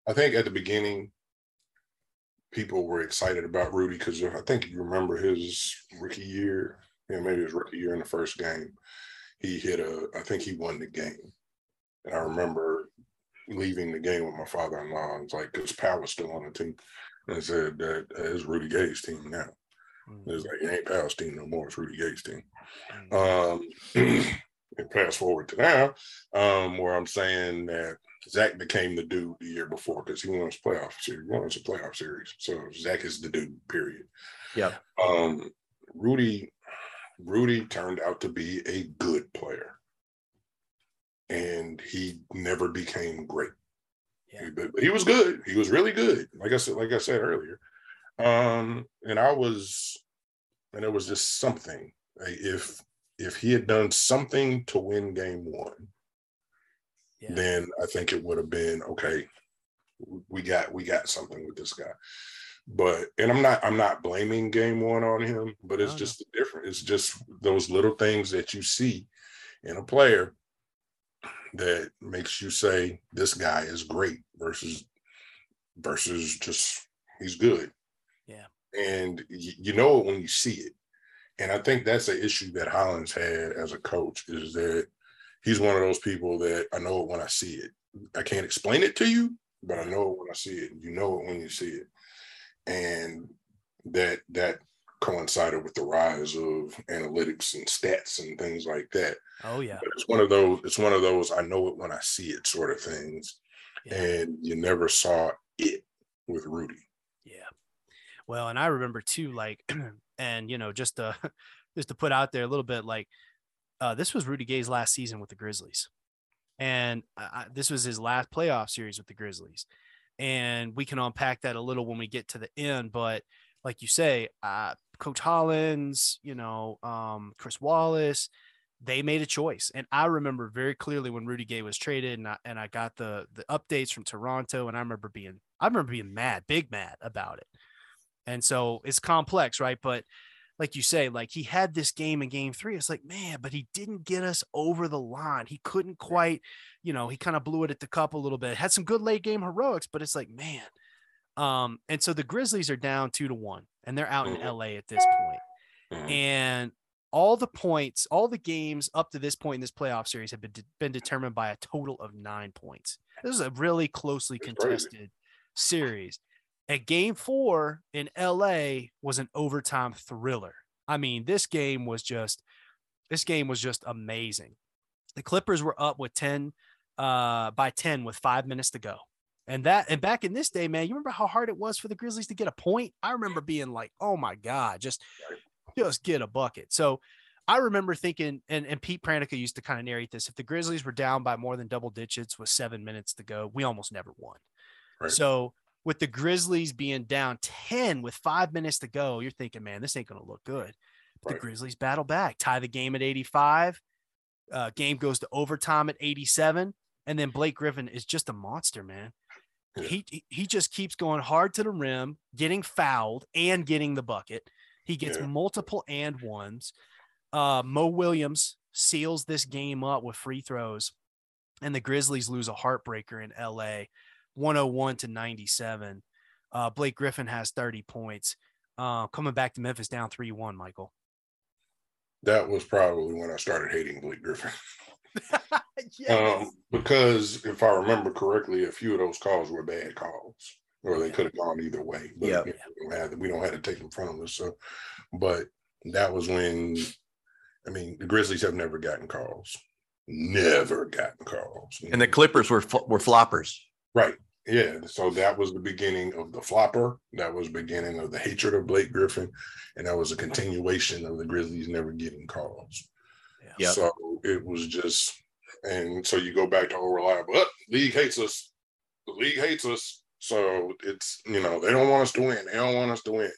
I think at the beginning, people were excited about Rudy because I think you remember his rookie year, yeah, maybe his rookie year in the first game. He hit a, I think he won the game. And I remember leaving the game with my father in law. It's like, because Pau was still on the team. And I said that uh, it's Rudy Gay's team now. Mm, It's like, it ain't Pau's team no more. It's Rudy Gay's team. mm. Um, (clears throat) and fast forward to now, um, where I'm saying that Zach became the dude the year before because he won his playoff series. Won his playoff series. So Zach is the dude. Period. Yeah. Um, Rudy, Rudy turned out to be a good player, and he never became great. Yeah. But he was good. He was really good. Like I said, like I said earlier. Um, and I was, and it was just something. If if he had done something to win game one, Yeah. then I think it would have been okay. We got we got something with this guy. But and I'm not I'm not blaming game one on him, but it's just different. It's just those little things that you see in a player that makes you say this guy is great versus versus just he's good. Yeah. And you, you know it when you see it. And I think that's the issue that Hollins had as a coach is that he's one of those people that I know it when I see it. I can't explain it to you, but I know it when I see it. You know it when you see it. And that that coincided with the rise of analytics and stats and things like that. Oh yeah. But it's one of those, it's one of those I know it when I see it sort of things. Yeah. And you never saw it with Rudy. Yeah. Well, and I remember too, like, (clears throat) and you know, just to (laughs) just to put out there a little bit, like, uh, this was Rudy Gay's last season with the Grizzlies, and I, this was his last playoff series with the Grizzlies, and we can unpack that a little when we get to the end. But like you say, uh, Coach Hollins, you know, um, Chris Wallace, they made a choice, and I remember very clearly when Rudy Gay was traded, and I, and I got the the updates from Toronto, and I remember being I remember being mad, big mad about it. And so it's complex, right? But like you say, like he had this game in game three. It's like, man, but he didn't get us over the line. He couldn't quite, you know, he kind of blew it at the cup a little bit. Had some good late game heroics, but it's like, man. Um, and so the Grizzlies are down two to one, and they're out in Mhm. LA at this point. Mhm. And all the points, all the games up to this point in this playoff series have been, de- been determined by a total of nine points. This is a really closely contested series. At game four in LA was an overtime thriller. I mean, this game was just this game was just amazing. The Clippers were up with 10 uh by 10 with five minutes to go. And that and back in this day, man, you remember how hard it was for the Grizzlies to get a point? I remember being like, oh my God, just just get a bucket. So I remember thinking, and, and Pete Pranica used to kind of narrate this. If the Grizzlies were down by more than double digits with seven minutes to go, we almost never won. Right. So with the Grizzlies being down 10 with five minutes to go, you're thinking, man, this ain't going to look good. Right. The Grizzlies battle back, tie the game at 85. Uh, game goes to overtime at 87. And then Blake Griffin is just a monster, man. Yeah. He, he he just keeps going hard to the rim, getting fouled and getting the bucket. He gets Yeah. multiple and ones. Uh, Mo Williams seals this game up with free throws, and the Grizzlies lose a heartbreaker in LA, 101 to 97. Uh, Blake Griffin has 30 points. Uh, coming back to Memphis down 3 1, Michael. That was probably when I started hating Blake Griffin. (laughs) (laughs) yes. Um, because if I remember correctly, a few of those calls were bad calls, or they Yeah. could have gone either way. But Yeah. you know, we, don't have, we don't have to take in front of us. So, but that was when, I mean, the Grizzlies have never gotten calls, never gotten calls. And the Clippers were fl- were floppers. right, yeah. So that was the beginning of the flopper. That was the beginning of the hatred of Blake Griffin, and that was a continuation of the Grizzlies never getting calls. Yeah. Yep. So it was just, and so you go back to old reliable. "Oh, league hates us. The league hates us. So it's you know they don't want us to win. They don't want us to win.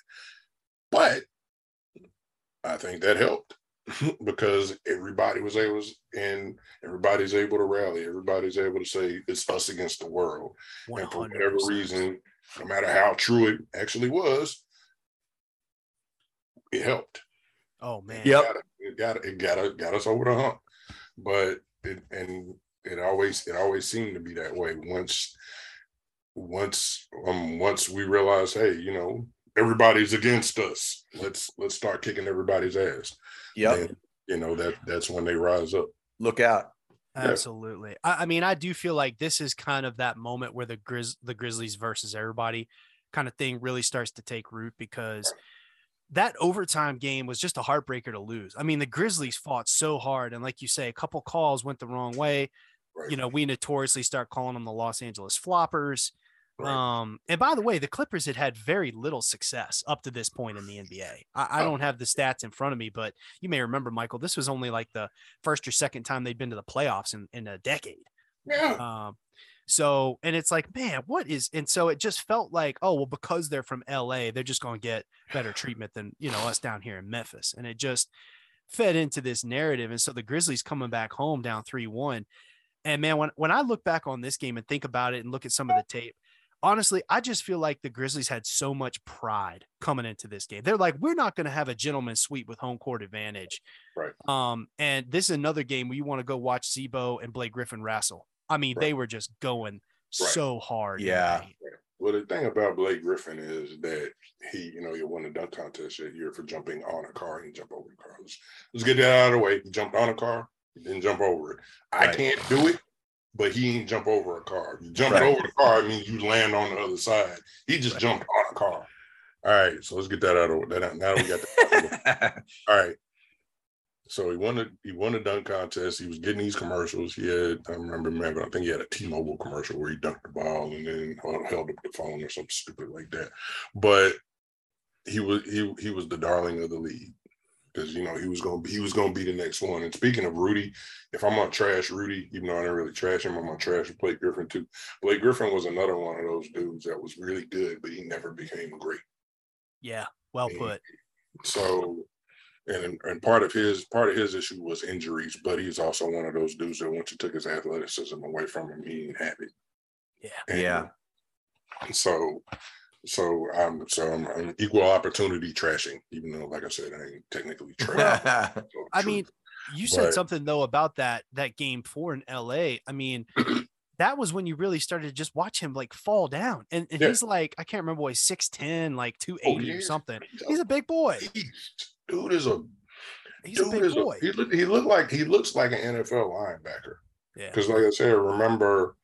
But I think that helped. (laughs) because everybody was able to, and everybody's able to rally. Everybody's able to say it's us against the world. 100%. And for whatever reason, no matter how true it actually was, it helped. Oh man. Yep. It got it got it got us over the hump. But it and it always it always seemed to be that way. Once once um once we realized, hey, you know, everybody's against us. Let's let's start kicking everybody's ass. Yeah. You know, that that's when they rise up. Look out. Absolutely. I, I, mean, I do feel like this is kind of that moment where the Grizz the Grizzlies versus everybody kind of thing really starts to take root because that overtime game was just a heartbreaker to lose. I mean, the Grizzlies fought so hard, and like you say, a couple calls went the wrong way. Right. You know, we notoriously start calling them the Los Angeles Floppers. Right. Um, and by the way, the Clippers had had very little success up to this point in the NBA. I, I, oh. don't have the stats in front of me, but you may remember, Michael, this was only like the first or second time they'd been to the playoffs in, in a decade. Yeah. Um, so, and it's like, man, what is, and so it just felt like, oh, well, because they're from LA, they're just going to get better treatment than, you know, us down here in Memphis. And it just fed into this narrative. And so the Grizzlies coming back home down 3 1. And man, when, when I look back on this game and think about it and look at some of the tape, honestly, I just feel like the Grizzlies had so much pride coming into this game. They're like, we're not going to have a gentleman's sweep with home court advantage. Right. Um, and this is another game where you want to go watch Z-Bo and Blake Griffin wrestle. I mean, right. they were just going right. so hard. Yeah. Well, the thing about Blake Griffin is that he, you know, he won the dunk contest that year for jumping on a car. He jumped over the car. Let's, let's get that out of the way. He jumped on a car. He didn't jump over it. Right. I can't do it but he ain't jump over a car. You jump over the car, I mean you land on the other side. He just jumped on a car. All right, so let's get that out of that. Now we got that. (laughs) All right. So he won the he won the dunk contest. He was getting these commercials. He had I remember remember I think he had a T-Mobile commercial where he dunked the ball and then held up the phone or something stupid like that. But he was he he was the darling of the league because you know he was gonna be he was gonna be the next one. And speaking of Rudy, if I'm gonna trash Rudy, even though I didn't really trash him, I'm gonna trash Blake Griffin too. Blake Griffin was another one of those dudes that was really good, but he never became great. Yeah, well and put. So and and part of his part of his issue was injuries, but he's also one of those dudes that once you took his athleticism away from him, he ain't happy. Yeah. And, yeah. So so I'm so I'm, I'm, equal opportunity trashing, even though, like I said, I ain't technically (laughs) trash. so I mean, you said but, something though about that that game four in LA. I mean, (clears throat) that was when you really started to just watch him like fall down, and, and yeah. he's like, I can't remember what he's six ten, like two eighty oh, or something. He's a big boy. Dude is a he's dude a big boy. A, he, look, he looked like he looks like an NFL linebacker. Yeah. Because like I said, remember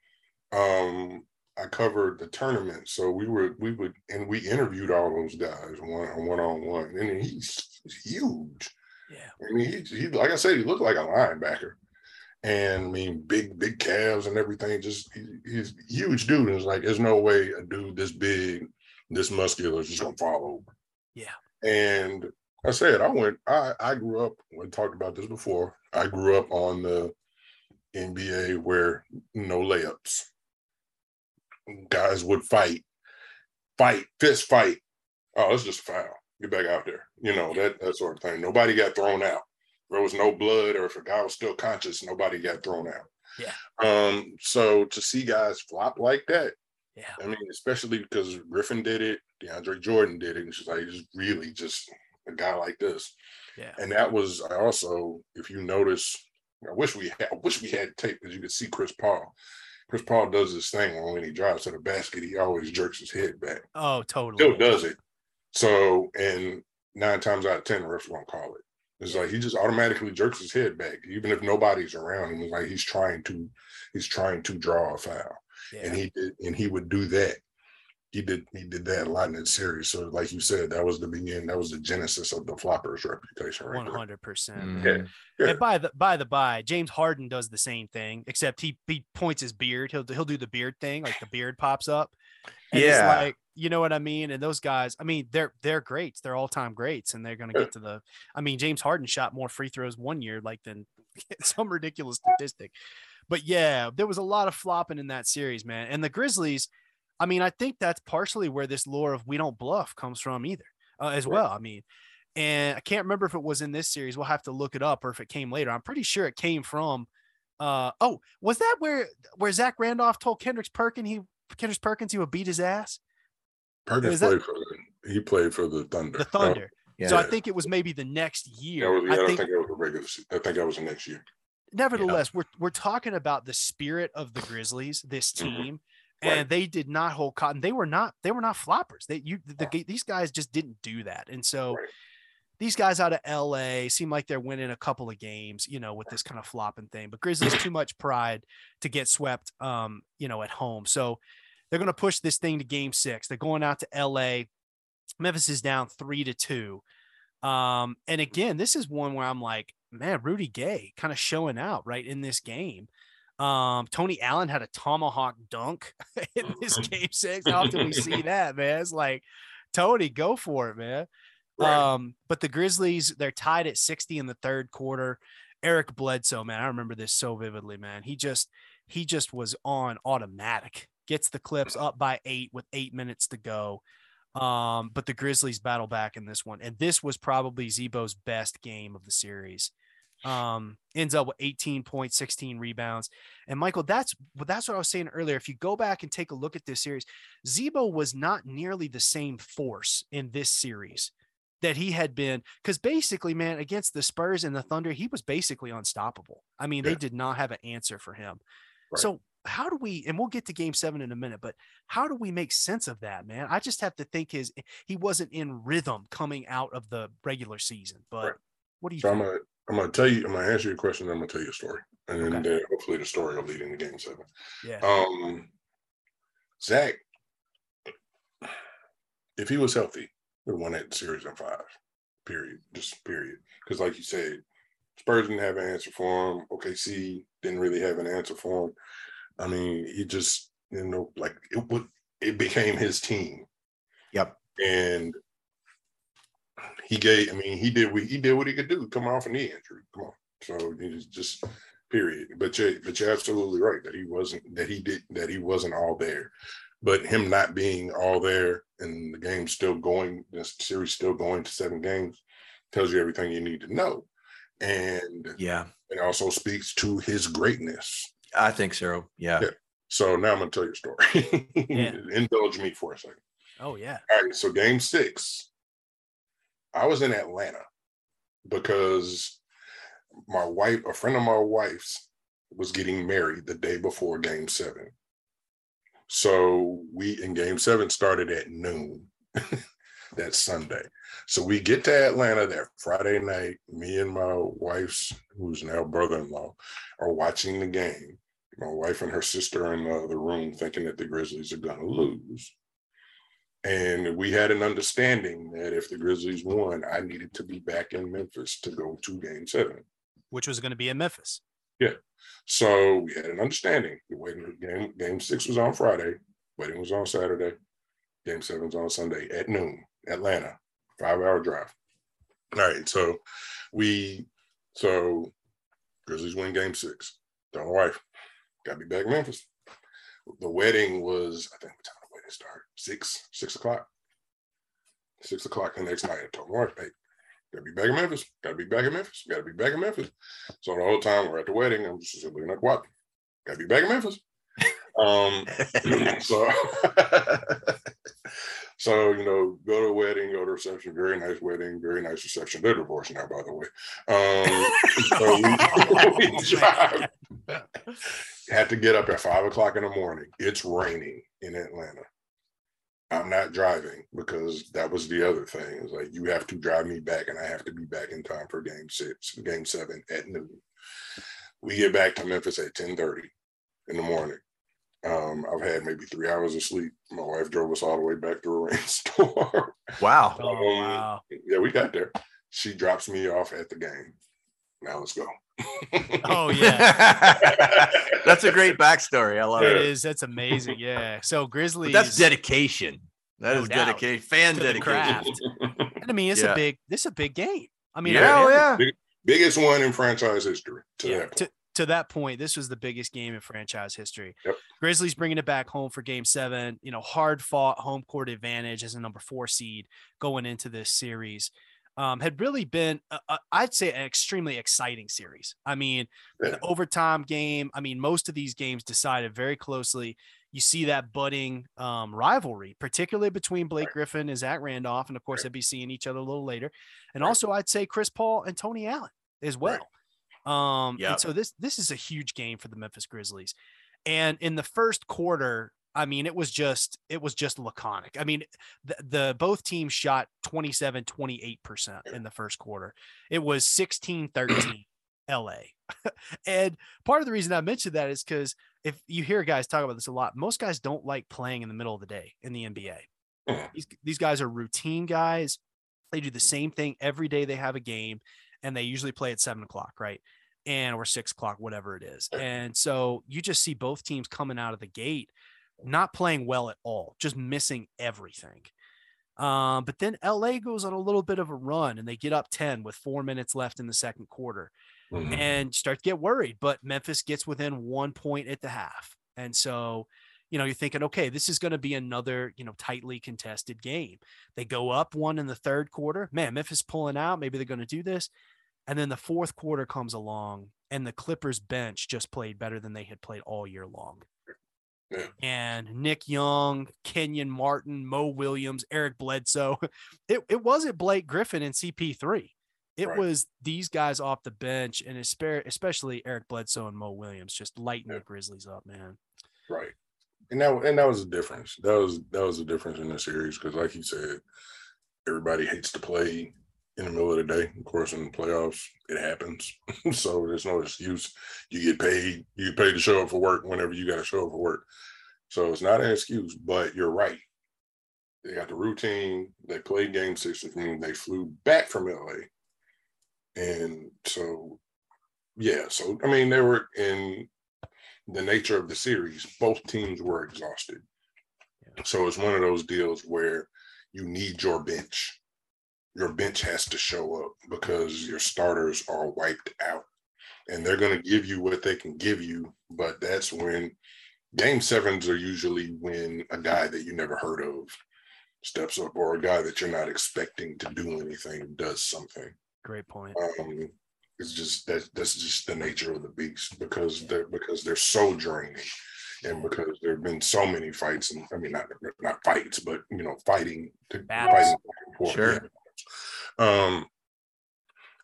um I covered the tournament, so we were we would and we interviewed all those guys one one on one, and he's, he's huge. Yeah, I mean, he, he like I said, he looked like a linebacker, and I mean, big big calves and everything. Just he, he's huge dude. And it's like there's no way a dude this big, this muscular is just gonna fall over. Yeah, and I said I went. I I grew up. We talked about this before. I grew up on the NBA where no layups guys would fight, fight, fist fight. Oh, it's just foul. Get back out there. You know, that that sort of thing. Nobody got thrown out. There was no blood, or if a guy was still conscious, nobody got thrown out. Yeah. Um, so to see guys flop like that, yeah. I mean, especially because Griffin did it, DeAndre Jordan did it, and she's like, just really just a guy like this. Yeah. And that was I also, if you notice, I wish we had I wish we had tape because you could see Chris Paul. Chris Paul does this thing when he drives to the basket, he always jerks his head back. Oh, totally. Still does it. So, and nine times out of ten, the refs won't call it. It's like he just automatically jerks his head back, even if nobody's around him. It's like he's trying to, he's trying to draw a foul, yeah. and he did, and he would do that he did he did that a lot in that series. So, like you said, that was the beginning. That was the genesis of the floppers reputation. One hundred percent. Mm-hmm. Yeah. And by the by the by, James Harden does the same thing, except he he points his beard. He'll he'll do the beard thing, like the beard pops up. And yeah. like you know what I mean. And those guys, I mean, they're they're greats. They're all time greats, and they're going to get to the. I mean, James Harden shot more free throws one year, like than (laughs) some ridiculous statistic. But yeah, there was a lot of flopping in that series, man. And the Grizzlies I mean, I think that's partially where this lore of we don't bluff comes from either, uh, as right. well. I mean, And I can't remember if it was in this series. We'll have to look it up or if it came later. I'm pretty sure it came from uh oh, was that where where Zach Randolph told Kendricks Perkins he Kendricks Perkins he would beat his ass? Perkins Is that- played for the, he played for the Thunder. The Thunder. Yeah. So I think it was maybe the next year. was, yeah, I, I don't think think that was the regular. se- I think that was the next year. nevertheless, we're we're talking about the spirit of the Grizzlies, this Mhm. Right. and they did not hold cotton. They were not they were not floppers. They you the, the these guys just didn't do that, and so. Right. These guys out of LA seem like they're winning a couple of games, you know, with this kind of flopping thing. But Grizzlies too much pride to get swept, um, you know, at home. So they're going to push this thing to Game Six. They're going out to LA. Memphis is down three to two. Um, and again, this is one where I'm like, man, Rudy Gay kind of showing out right in this game. Um, Tony Allen had a tomahawk dunk (laughs) in this game six. How often we see (laughs) that, man? It's like, Tony, go for it, man. Right. Um, but the Grizzlies, they're tied at 60 in the third quarter. Eric Bledsoe, man, I remember this so vividly, man. He just he just was on automatic. Gets the clips up by eight with eight minutes to go. Um, but the Grizzlies battle back in this one, and this was probably Z-Bo's best game of the series. Um, ends up with 18 points, 16 rebounds. And Michael, that's that's what I was saying earlier. If you go back and take a look at this series, Z-Bo was not nearly the same force in this series that he had been because basically, man, against the Spurs and the Thunder, he was basically unstoppable. I mean, they did not have an answer for him. Right. So how do we and we'll get to game seven in a minute, but how do we make sense of that, man? I just have to think his he wasn't in rhythm coming out of the regular season. But Right. what do you I'm think? gonna I'm gonna tell you. I'm gonna answer your question. Then I'm gonna tell you a story, and then Okay. uh, hopefully the story will lead into game seven. yeah. Um, Zach, if he was healthy, would have won that series in five. Period. Just period. Because like you said, Spurs didn't have an answer for him. OKC didn't really have an answer for him. I mean, he just you know like it would it became his team, Yep. and he gave. I mean, he did what he did what he could do Come off a knee injury. Come on, so he just period. But you but you're absolutely right that he wasn't that he did that he wasn't all there. But him not being all there and the game still going, the series still going to seven games, tells you everything you need to know. And Yeah. it also speaks to his greatness. I think so. Yeah. Yeah. So now I'm gonna tell you a story. (laughs) Yeah. Indulge me for a second. Oh yeah. All right, so game six, I was in Atlanta because my wife, a friend of my wife's, was getting married the day before game seven. So we in game seven started at noon (laughs) that Sunday. So we get to Atlanta that Friday night. Me and my wife's, who's now brother-in-law, are watching the game. My wife and her sister in the other room thinking that the Grizzlies are gonna lose. And we had an understanding that if the Grizzlies won, I needed to be back in Memphis to go to game seven. Which was going to be in Memphis. Yeah. So we had an understanding. The wedding game game six was on Friday, wedding was on Saturday, game seven's on Sunday at noon, Atlanta, five hour drive. All right, so we so Grizzlies win game six. Tell my wife, gotta be back in Memphis. The wedding was, I think what time started? Six, six o'clock. Six o'clock the next night. I told wife, hey, gotta be back in Memphis, gotta be back in Memphis, gotta be back in Memphis. So the whole time we're at the wedding, I'm just looking at what? Gotta be back in Memphis. Um, (laughs) so, (laughs) so you know, go to a wedding, go to a reception, very nice wedding, very nice reception. They're divorced now, by the way. Um, (laughs) so we, we drive. Had to get up at five o'clock in the morning. It's raining in Atlanta. I'm not driving because that was the other thing. It's like you have to drive me back, and I have to be back in time for game six, game seven at noon. We get back to Memphis at 10:30 in the morning. Um, I've had maybe three hours of sleep. My wife drove us all the way back to a (laughs) rainstorm. Wow. Oh Um, wow. yeah, we got there. She drops me off at the game. Now let's go. Oh yeah. (laughs) That's a great backstory. I love It it. is. That's amazing. Yeah. So Grizzlies. But that's dedication. That No is dedication. Fan dedication. And I mean, it's Yeah. a big. This is a big game. I mean, Yeah, oh, every- yeah. Biggest one in franchise history. To yeah, that point. to, to that point, this was the biggest game in franchise history. Yep. Grizzlies bringing it back home for game seven. You know, hard fought home court advantage as a number four seed going into this series. Um, had really been, I'd say, an extremely exciting series. I mean, Yeah. the overtime game. I mean, most of these games decided very closely. You see that budding um, rivalry, particularly between Blake Right. Griffin and Zach Randolph, and of course, Right. they'd be seeing each other a little later. And Right. also, I'd say Chris Paul and Tony Allen as well. Um, Yep. and so this this is a huge game for the Memphis Grizzlies. And in the first quarter, I mean, it was just it was just laconic. I mean, the, the both teams shot 27 28% in the first quarter. It was 16 13 (clears throat) LA. (laughs) and part of the reason I mentioned that is because if you hear guys talk about this a lot, most guys don't like playing in the middle of the day in the NBA. (clears throat) These, these guys are routine guys. They do the same thing every day they have a game, and they usually play at seven o'clock, right? And or six o'clock, whatever it is. (clears throat) And so you just see both teams coming out of the gate not playing well at all, just missing everything. Um, but then LA goes on a little bit of a run and they get up 10 with four minutes left in the second quarter Mhm. and start to get worried. But Memphis gets within one point at the half. And so, you know, you're thinking, okay, this is going to be another, you know, tightly contested game. They go up one in the third quarter. Man, Memphis pulling out. Maybe they're going to do this. And then the fourth quarter comes along and the Clippers bench just played better than they had played all year long. Yeah. And Nick Young, Kenyon Martin, Mo Williams, Eric Bledsoe. (laughs) It, it wasn't Blake Griffin and CP3. It Right. was these guys off the bench and especially Eric Bledsoe and Mo Williams just lighting Yeah. the Grizzlies up, man. Right. And that and that was the difference. That was that was the difference in the series because, like you said, everybody hates to play in the middle of the day. Of course, in the playoffs, it happens. (laughs) so there's no excuse. You get paid. You get paid to show up for work whenever you got to show up for work. So it's not an excuse. But you're right. They got the routine. They played Game Six. They flew back from LA, and so yeah. So I mean, they were in the nature of the series, both teams were exhausted. So it's one of those deals where you need your bench. Your bench has to show up because your starters are wiped out. And they're going to give you what they can give you. But that's when game sevens are usually when a guy that you never heard of steps up or a guy that you're not expecting to do anything does something Great point. um, it's just that that's just the nature of the beast because they're because they're so draining and because there have been so many fights and I mean not not fights but you know fighting to Battles. fighting back and forth, Sure. Um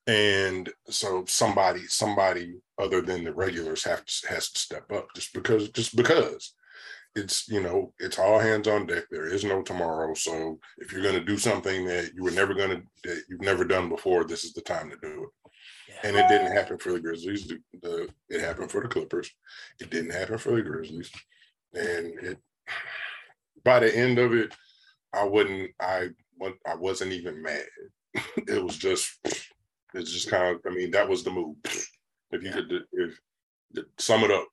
and so somebody somebody other than the regulars have to has to step up just because just because it's you know it's all hands on deck there is no tomorrow so if you're going to do something that you were never going to that you've never done before this is the time to do it Yeah. and it didn't happen for the Grizzlies. The, the it happened for the Clippers. It didn't happen for the Grizzlies, and it by the end of it, I wouldn't. I wa- I wasn't even mad. (laughs) it was just. It's just kind of. I mean, that was the move. If you could, if sum it up,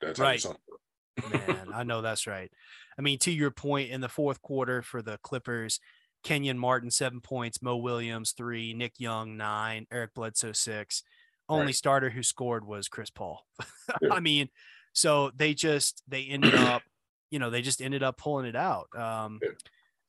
that's Right. sum it up. Man, I know that's right. I mean, to your point, in the fourth quarter for the Clippers, Kenyon Martin, seven points, Mo Williams, three, Nick Young, nine, Eric Bledsoe, six. Only Right. starter who scored was Chris Paul. (laughs) Yeah. I mean, so they just, they ended up, you know, they just ended up pulling it out. Um, Yeah.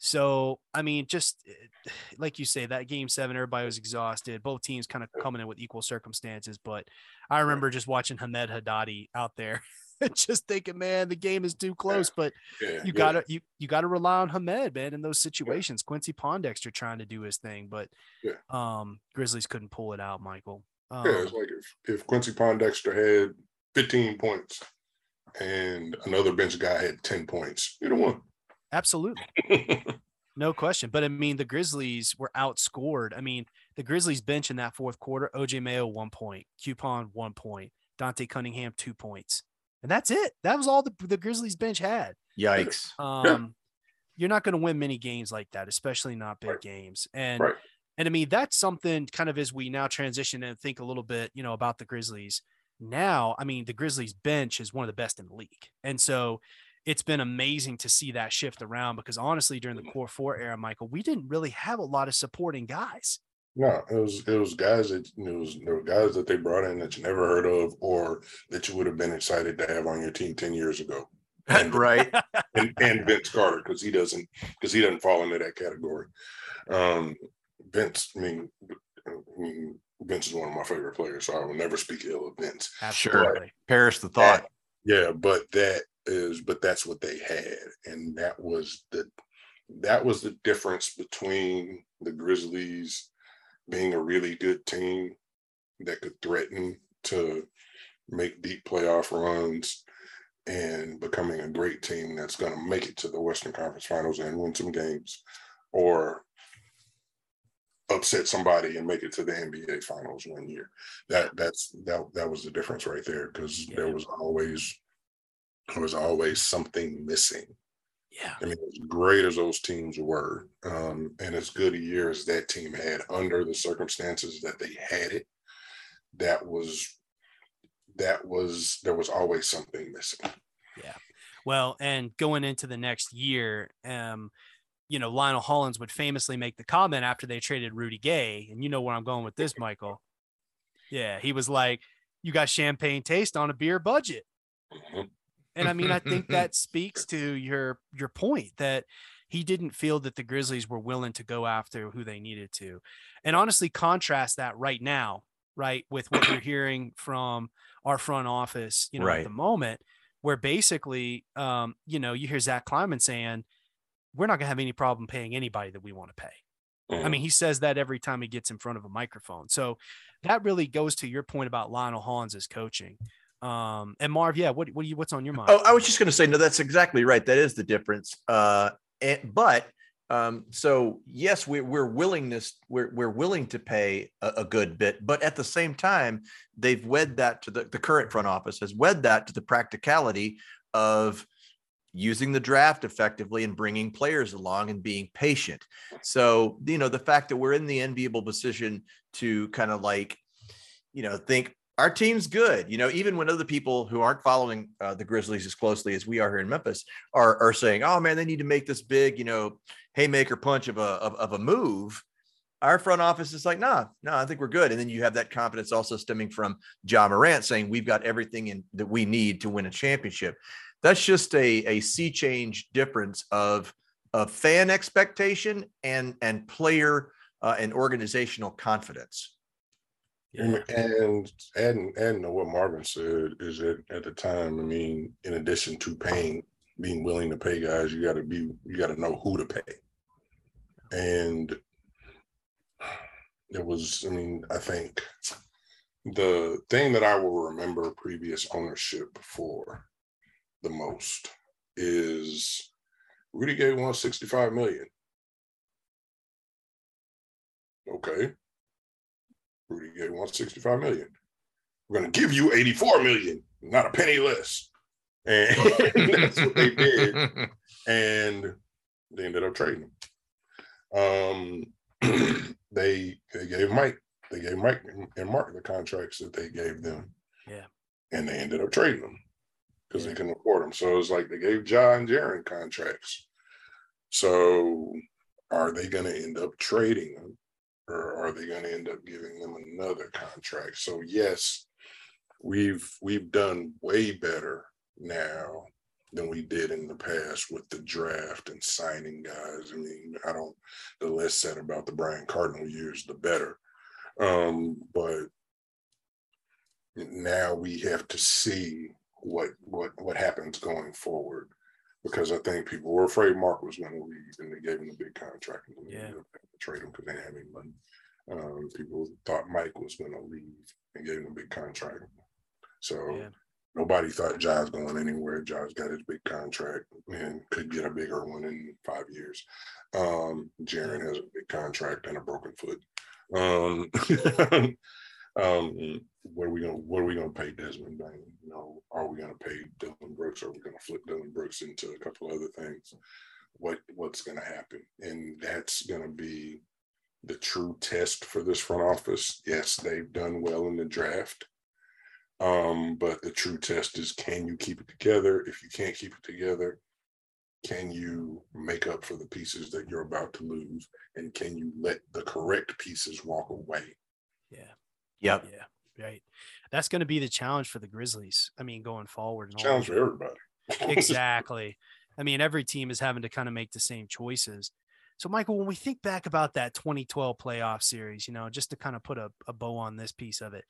So, I mean, just eh, (sighs) like you say, that game seven, everybody was exhausted. Both teams kind of coming in with equal circumstances. But I remember just watching Hamed Haddadi out there, (laughs) just thinking, man, the game is too close. But Yeah, you gotta you you gotta rely on Hamed, man, in those situations. Quincy Pondexter trying to do his thing, but um Grizzlies couldn't pull it out, Michael. Um, Yeah, it's like if, if Quincy Pondexter had 15 points and another bench guy had 10 points, you'd have won. Absolutely. (laughs) No question. But I mean, the Grizzlies were outscored. I mean, the Grizzlies bench in that fourth quarter, OJ Mayo one point, Cupon one point, Dante Cunningham two points. And that's it. That was all the, the Grizzlies bench had. Yikes. (clears throat) Um, you're not going to win many games like that, especially not big Right. games. And Right. and I mean that's something kind of as we now transition and think a little bit, you know, about the Grizzlies. Now, I mean, the Grizzlies bench is one of the best in the league, and so it's been amazing to see that shift around because honestly, during the core four era, Michael, we didn't really have a lot of supporting guys. No, it was it was guys that it was there were guys that they brought in that you never heard of or that you would have been excited to have on your team 10 years ago. (laughs) And, right. and, and Vince Carter, because he doesn't because he doesn't fall into that category. Um, Vince, I mean, I mean, Vince is one of my favorite players, so I will never speak ill of Vince. Absolutely. Perish the thought. Yeah, but that is, but that's what they had, and that was the that was the difference between the Grizzlies being a really good team that could threaten to make deep playoff runs and becoming a great team that's going to make it to the Western Conference Finals and win some games, or upset somebody and make it to the NBA Finals one year. That that's that that was the difference right there because Yeah. there was always there was always something missing. Yeah. I mean, as great as those teams were, um, and as good a year as that team had under the circumstances that they had it, that was that was there was always something missing. Yeah. Well, and going into the next year, um, you know, Lionel Hollins would famously make the comment after they traded Rudy Gay, and you know where I'm going with this, Michael. (laughs) Yeah, he was like, "You got champagne taste on a beer budget," Mhm. And I mean, I think (laughs) that speaks to your your point that he didn't feel that the Grizzlies were willing to go after who they needed to, and honestly, contrast that right now, right, with what you're hearing from our front office, you know, at the moment, where basically, um, you know, you hear Zach Kleiman saying, "We're not gonna have any problem paying anybody that we want to pay." I mean, he says that every time he gets in front of a microphone. So that really goes to your point about Lionel Hollins' coaching. Um, and Marv, yeah, what what you what's on your mind? Oh, I was just going to say, no, that's exactly right. That is the difference. Uh, and, but um, so yes, we, we're willingness we're we're willing to pay a, a good bit, but at the same time, they've wed that to the the current front office has wed that to the practicality of using the draft effectively and bringing players along and being patient. So you know the fact that we're in the enviable position to kind of like you know think our team's good. You know, even when other people who aren't following uh, the Grizzlies as closely as we are here in Memphis are are saying, "Oh man, they need to make this big," you know, haymaker punch of a of, of a move. Our front office is like, "Nah, no, I think we're good." And then you have that confidence also stemming from Ja Morant saying, "We've got everything in that we need to win a championship." That's just a a sea change difference of of fan expectation and and player uh, and organizational confidence. And, and adding adding to what Marvin said is that at the time, I mean, in addition to paying, being willing to pay guys, you got to be you got to know who to pay. And it was, I mean, I think the thing that I will remember previous ownership for the most is Rudy Gay 165 million. Okay. Rudy Gay wants 65 million. We're going to give you 84 million, not a penny less. And (laughs) that's what they did. (laughs) And they ended up trading him. Um, (clears throat) they they gave Mike, they gave Mike and Marc the contracts that they gave them. Yeah. And they ended up trading them because Yeah. they couldn't afford them. So it's like they gave Ja and Jaren contracts. So are they going to end up trading them? Or are they going to end up giving them another contract? So yes, we've we've done way better now than we did in the past with the draft and signing guys. I mean, I don't the less said about the Brian Cardinal years, the better. Um, but now we have to see what what what happens going forward because I think people were afraid Marc was going to leave, and they gave him a big contract. And Yeah. ended up having to trade him because they didn't have any money. Um, people thought Mike was going to leave and gave him a big contract. So Yeah. nobody thought Ja's going anywhere. Ja's got his big contract and could get a bigger one in five years. Um, Jaren has a big contract and a broken foot. Um, (laughs) um, what are we gonna what are we gonna pay Desmond Bane? You know, are we gonna pay Dillon Brooks? Are we gonna flip Dillon Brooks into a couple other things? What what's gonna happen? And that's gonna be the true test for this front office. Yes, they've done well in the draft. Um, but the true test is can you keep it together? If you can't keep it together, can you make up for the pieces that you're about to lose? And can you let the correct pieces walk away? Yeah. Yep. Yeah. Right. That's going to be the challenge for the Grizzlies. I mean, going forward. and Challenge that. for everybody. exactly. I mean, every team is having to kind of make the same choices. So, Michael, when we think back about that 2012 playoff series, you know, just to kind of put a, a bow on this piece of it,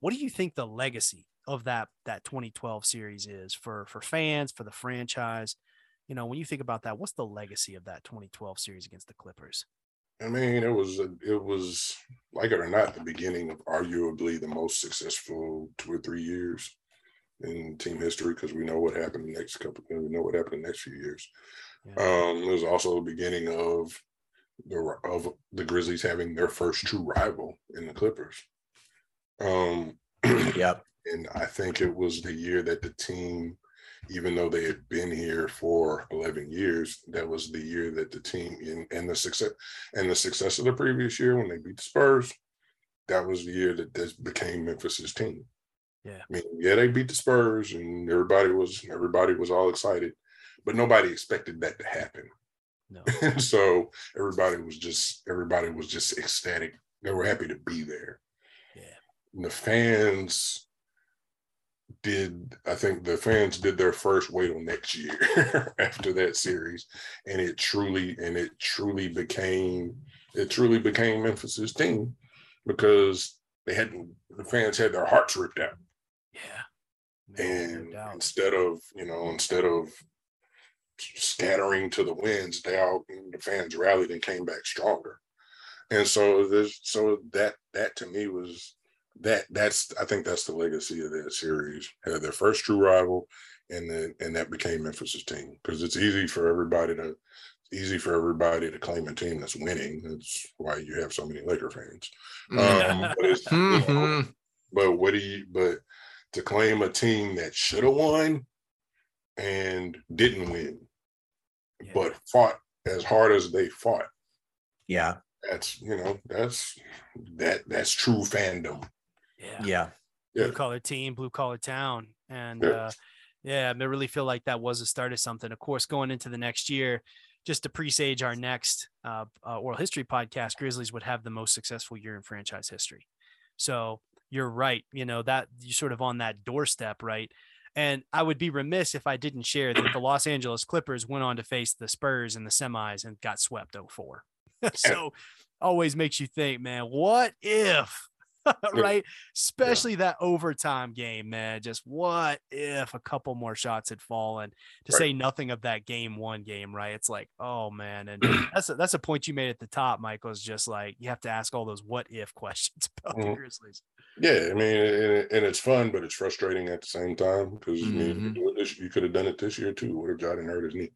what do you think the legacy of that that 2012 series is for for fans, for the franchise? You know, when you think about that, what's the legacy of that 2012 series against the Clippers? I mean, it was a, it was like it or not the beginning of arguably the most successful two or three years in team history because we know what happened the next couple. We know what happened the next few years. Yeah. Um, it was also the beginning of the of the Grizzlies having their first true rival in the Clippers. Um, (clears throat) yep. And I think it was the year that the team, even though they had been here for 11 years, that was the year that the team in and the success and the success of the previous year when they beat the Spurs. That was the year that this became Memphis's team. Yeah. I mean, yeah, they beat the Spurs and everybody was everybody was all excited, but nobody expected that to happen. No. (laughs) so everybody was just everybody was just ecstatic. They were happy to be there. Yeah. And the fans did I think the fans did their first wait on next year (laughs) after that series. And it truly and it truly became it truly became Memphis's team because they had the fans had their hearts ripped out. Yeah. and no instead of, you know, instead of scattering to the winds, they all the fans rallied and came back stronger. And so there's so that that to me was that that's I think that's the legacy of that series. Had their first true rival, and then and that became Memphis's team because it's easy for everybody to easy for everybody to claim a team that's winning. That's why you have so many Laker fans. Um, but, mm-hmm. you know, but what do you? But to claim a team that should have won and didn't win, yeah. but fought as hard as they fought. Yeah, that's you know that's that that's true fandom. Yeah, yeah, blue collar team, blue collar town, and yeah. uh, yeah, I really feel like that was the start of something. Of course, going into the next year, just to presage our next uh, uh, oral history podcast, Grizzlies would have the most successful year in franchise history. So you're right. You know that you're sort of on that doorstep, right? And I would be remiss if I didn't share that the Los Angeles Clippers went on to face the Spurs in the semis and got swept 04. (laughs) so always makes you think, man, what if (laughs) right? Especially yeah. that overtime game, man. Just what if a couple more shots had fallen? To right. say nothing of that game one game, right? It's like, oh man, and (clears throat) that's a, that's a point you made at the top, Michael. Is just like you have to ask all those what if (laughs) questions about mm-hmm. the Grizzlies. Yeah, I mean, and, and, it's fun, but it's frustrating at the same time because mm-hmm. I mean, mm-hmm. you could have done it this year too. What if Ja hurt his knee?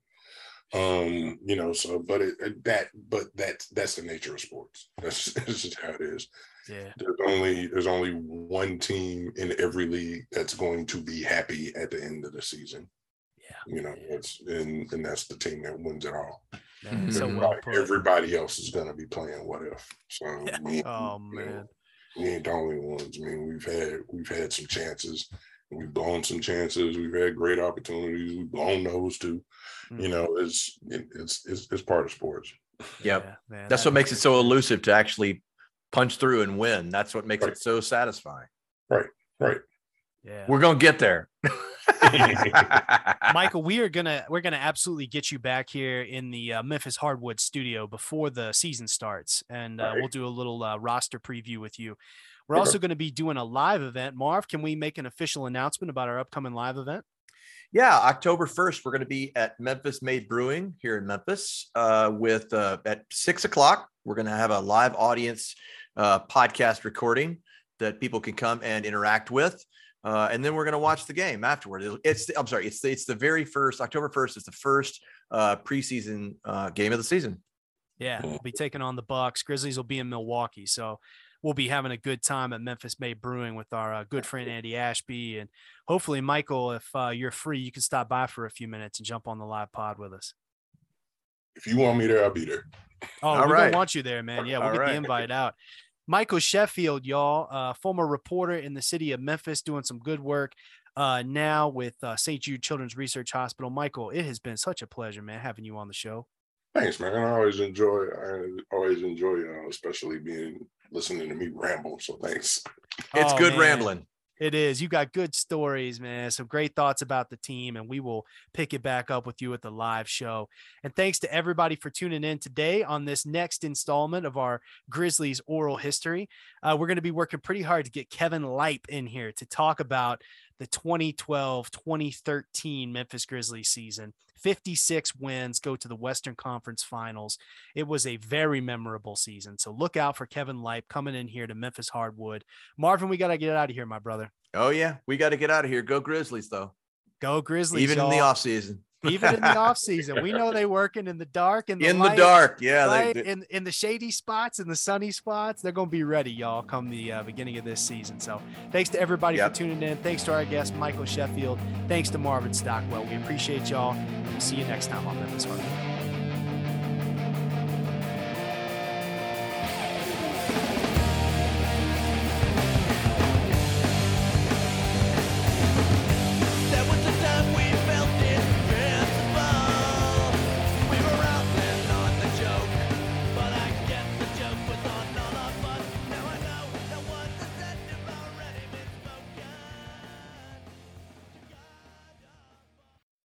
um you know so but it, that but that that's the nature of sports (laughs) that's, that's just how it is yeah. There's only there's only one team in every league that's going to be happy at the end of the season. Yeah. You know, it's and and that's the team that wins it all. Man, so well everybody else is gonna be playing what if. So yeah. we, oh man. Know, we ain't the only ones. I mean, we've had we've had some chances. We've blown some chances. We've had great opportunities. We've blown those too. Mm-hmm. You know, it's it's it's it's part of sports. Yep. Yeah, man, That's that what makes it so elusive to actually punch through and win. That's what makes right. it so satisfying. Right. Right. Yeah. We're gonna get there. (laughs) (laughs) Michael, we are gonna we're gonna absolutely get you back here in the uh, Memphis Hardwood studio before the season starts, and uh, right. we'll do a little uh, roster preview with you. We're also going to be doing a live event. Marv, can we make an official announcement about our upcoming live event? Yeah, October 1st, we're going to be at Memphis Made Brewing here in Memphis uh, with uh, at six o'clock. We're going to have a live audience uh, podcast recording that people can come and interact with. Uh, and then we're going to watch the game afterward. It's the, I'm sorry, it's the, it's the very first October 1st is the first uh, preseason uh, game of the season. Yeah, we'll be taking on the Bucks. Grizzlies will be in Milwaukee, so we'll be having a good time at Memphis Made Brewing with our uh, good friend Andy Ashby, and hopefully, Michael, if uh, you're free, you can stop by for a few minutes and jump on the live pod with us. If you want me there, I'll be there. Oh, All we right. don't want you there, man. Yeah, we'll All get right. the invite out. Michael Sheffield, y'all, uh, former reporter in the city of Memphis, doing some good work uh, now with uh, St. Jude Children's Research Hospital. Michael, it has been such a pleasure, man, having you on the show. Thanks, man. I always enjoy. I always enjoy, uh, especially being listening to me ramble. So thanks. It's oh, good man. rambling. It is. You got good stories, man. Some great thoughts about the team, and we will pick it back up with you at the live show. And thanks to everybody for tuning in today on this next installment of our Grizzlies oral history. Uh, we're going to be working pretty hard to get Kevin Lipe in here to talk about the 2012 2013 Memphis Grizzlies season. 56 wins, go to the Western Conference Finals. It was a very memorable season. So look out for Kevin Lipe coming in here to Memphis Hardwood. Marvin, we got to get out of here, my brother. Oh, yeah. We got to get out of here. Go Grizzlies, though. Go Grizzlies. Even y'all. in the off season. Even in the (laughs) off season, we know they working in the dark and the in light, the dark. Yeah, right? they, they, in in the shady spots and the sunny spots. They're going to be ready, y'all, come the uh, beginning of this season. So, thanks to everybody Yep. for tuning in. Thanks to our guest Michael Sheffield. Thanks to Marvin Stockwell. We appreciate y'all. We'll see you next time on Memphis Hardwood.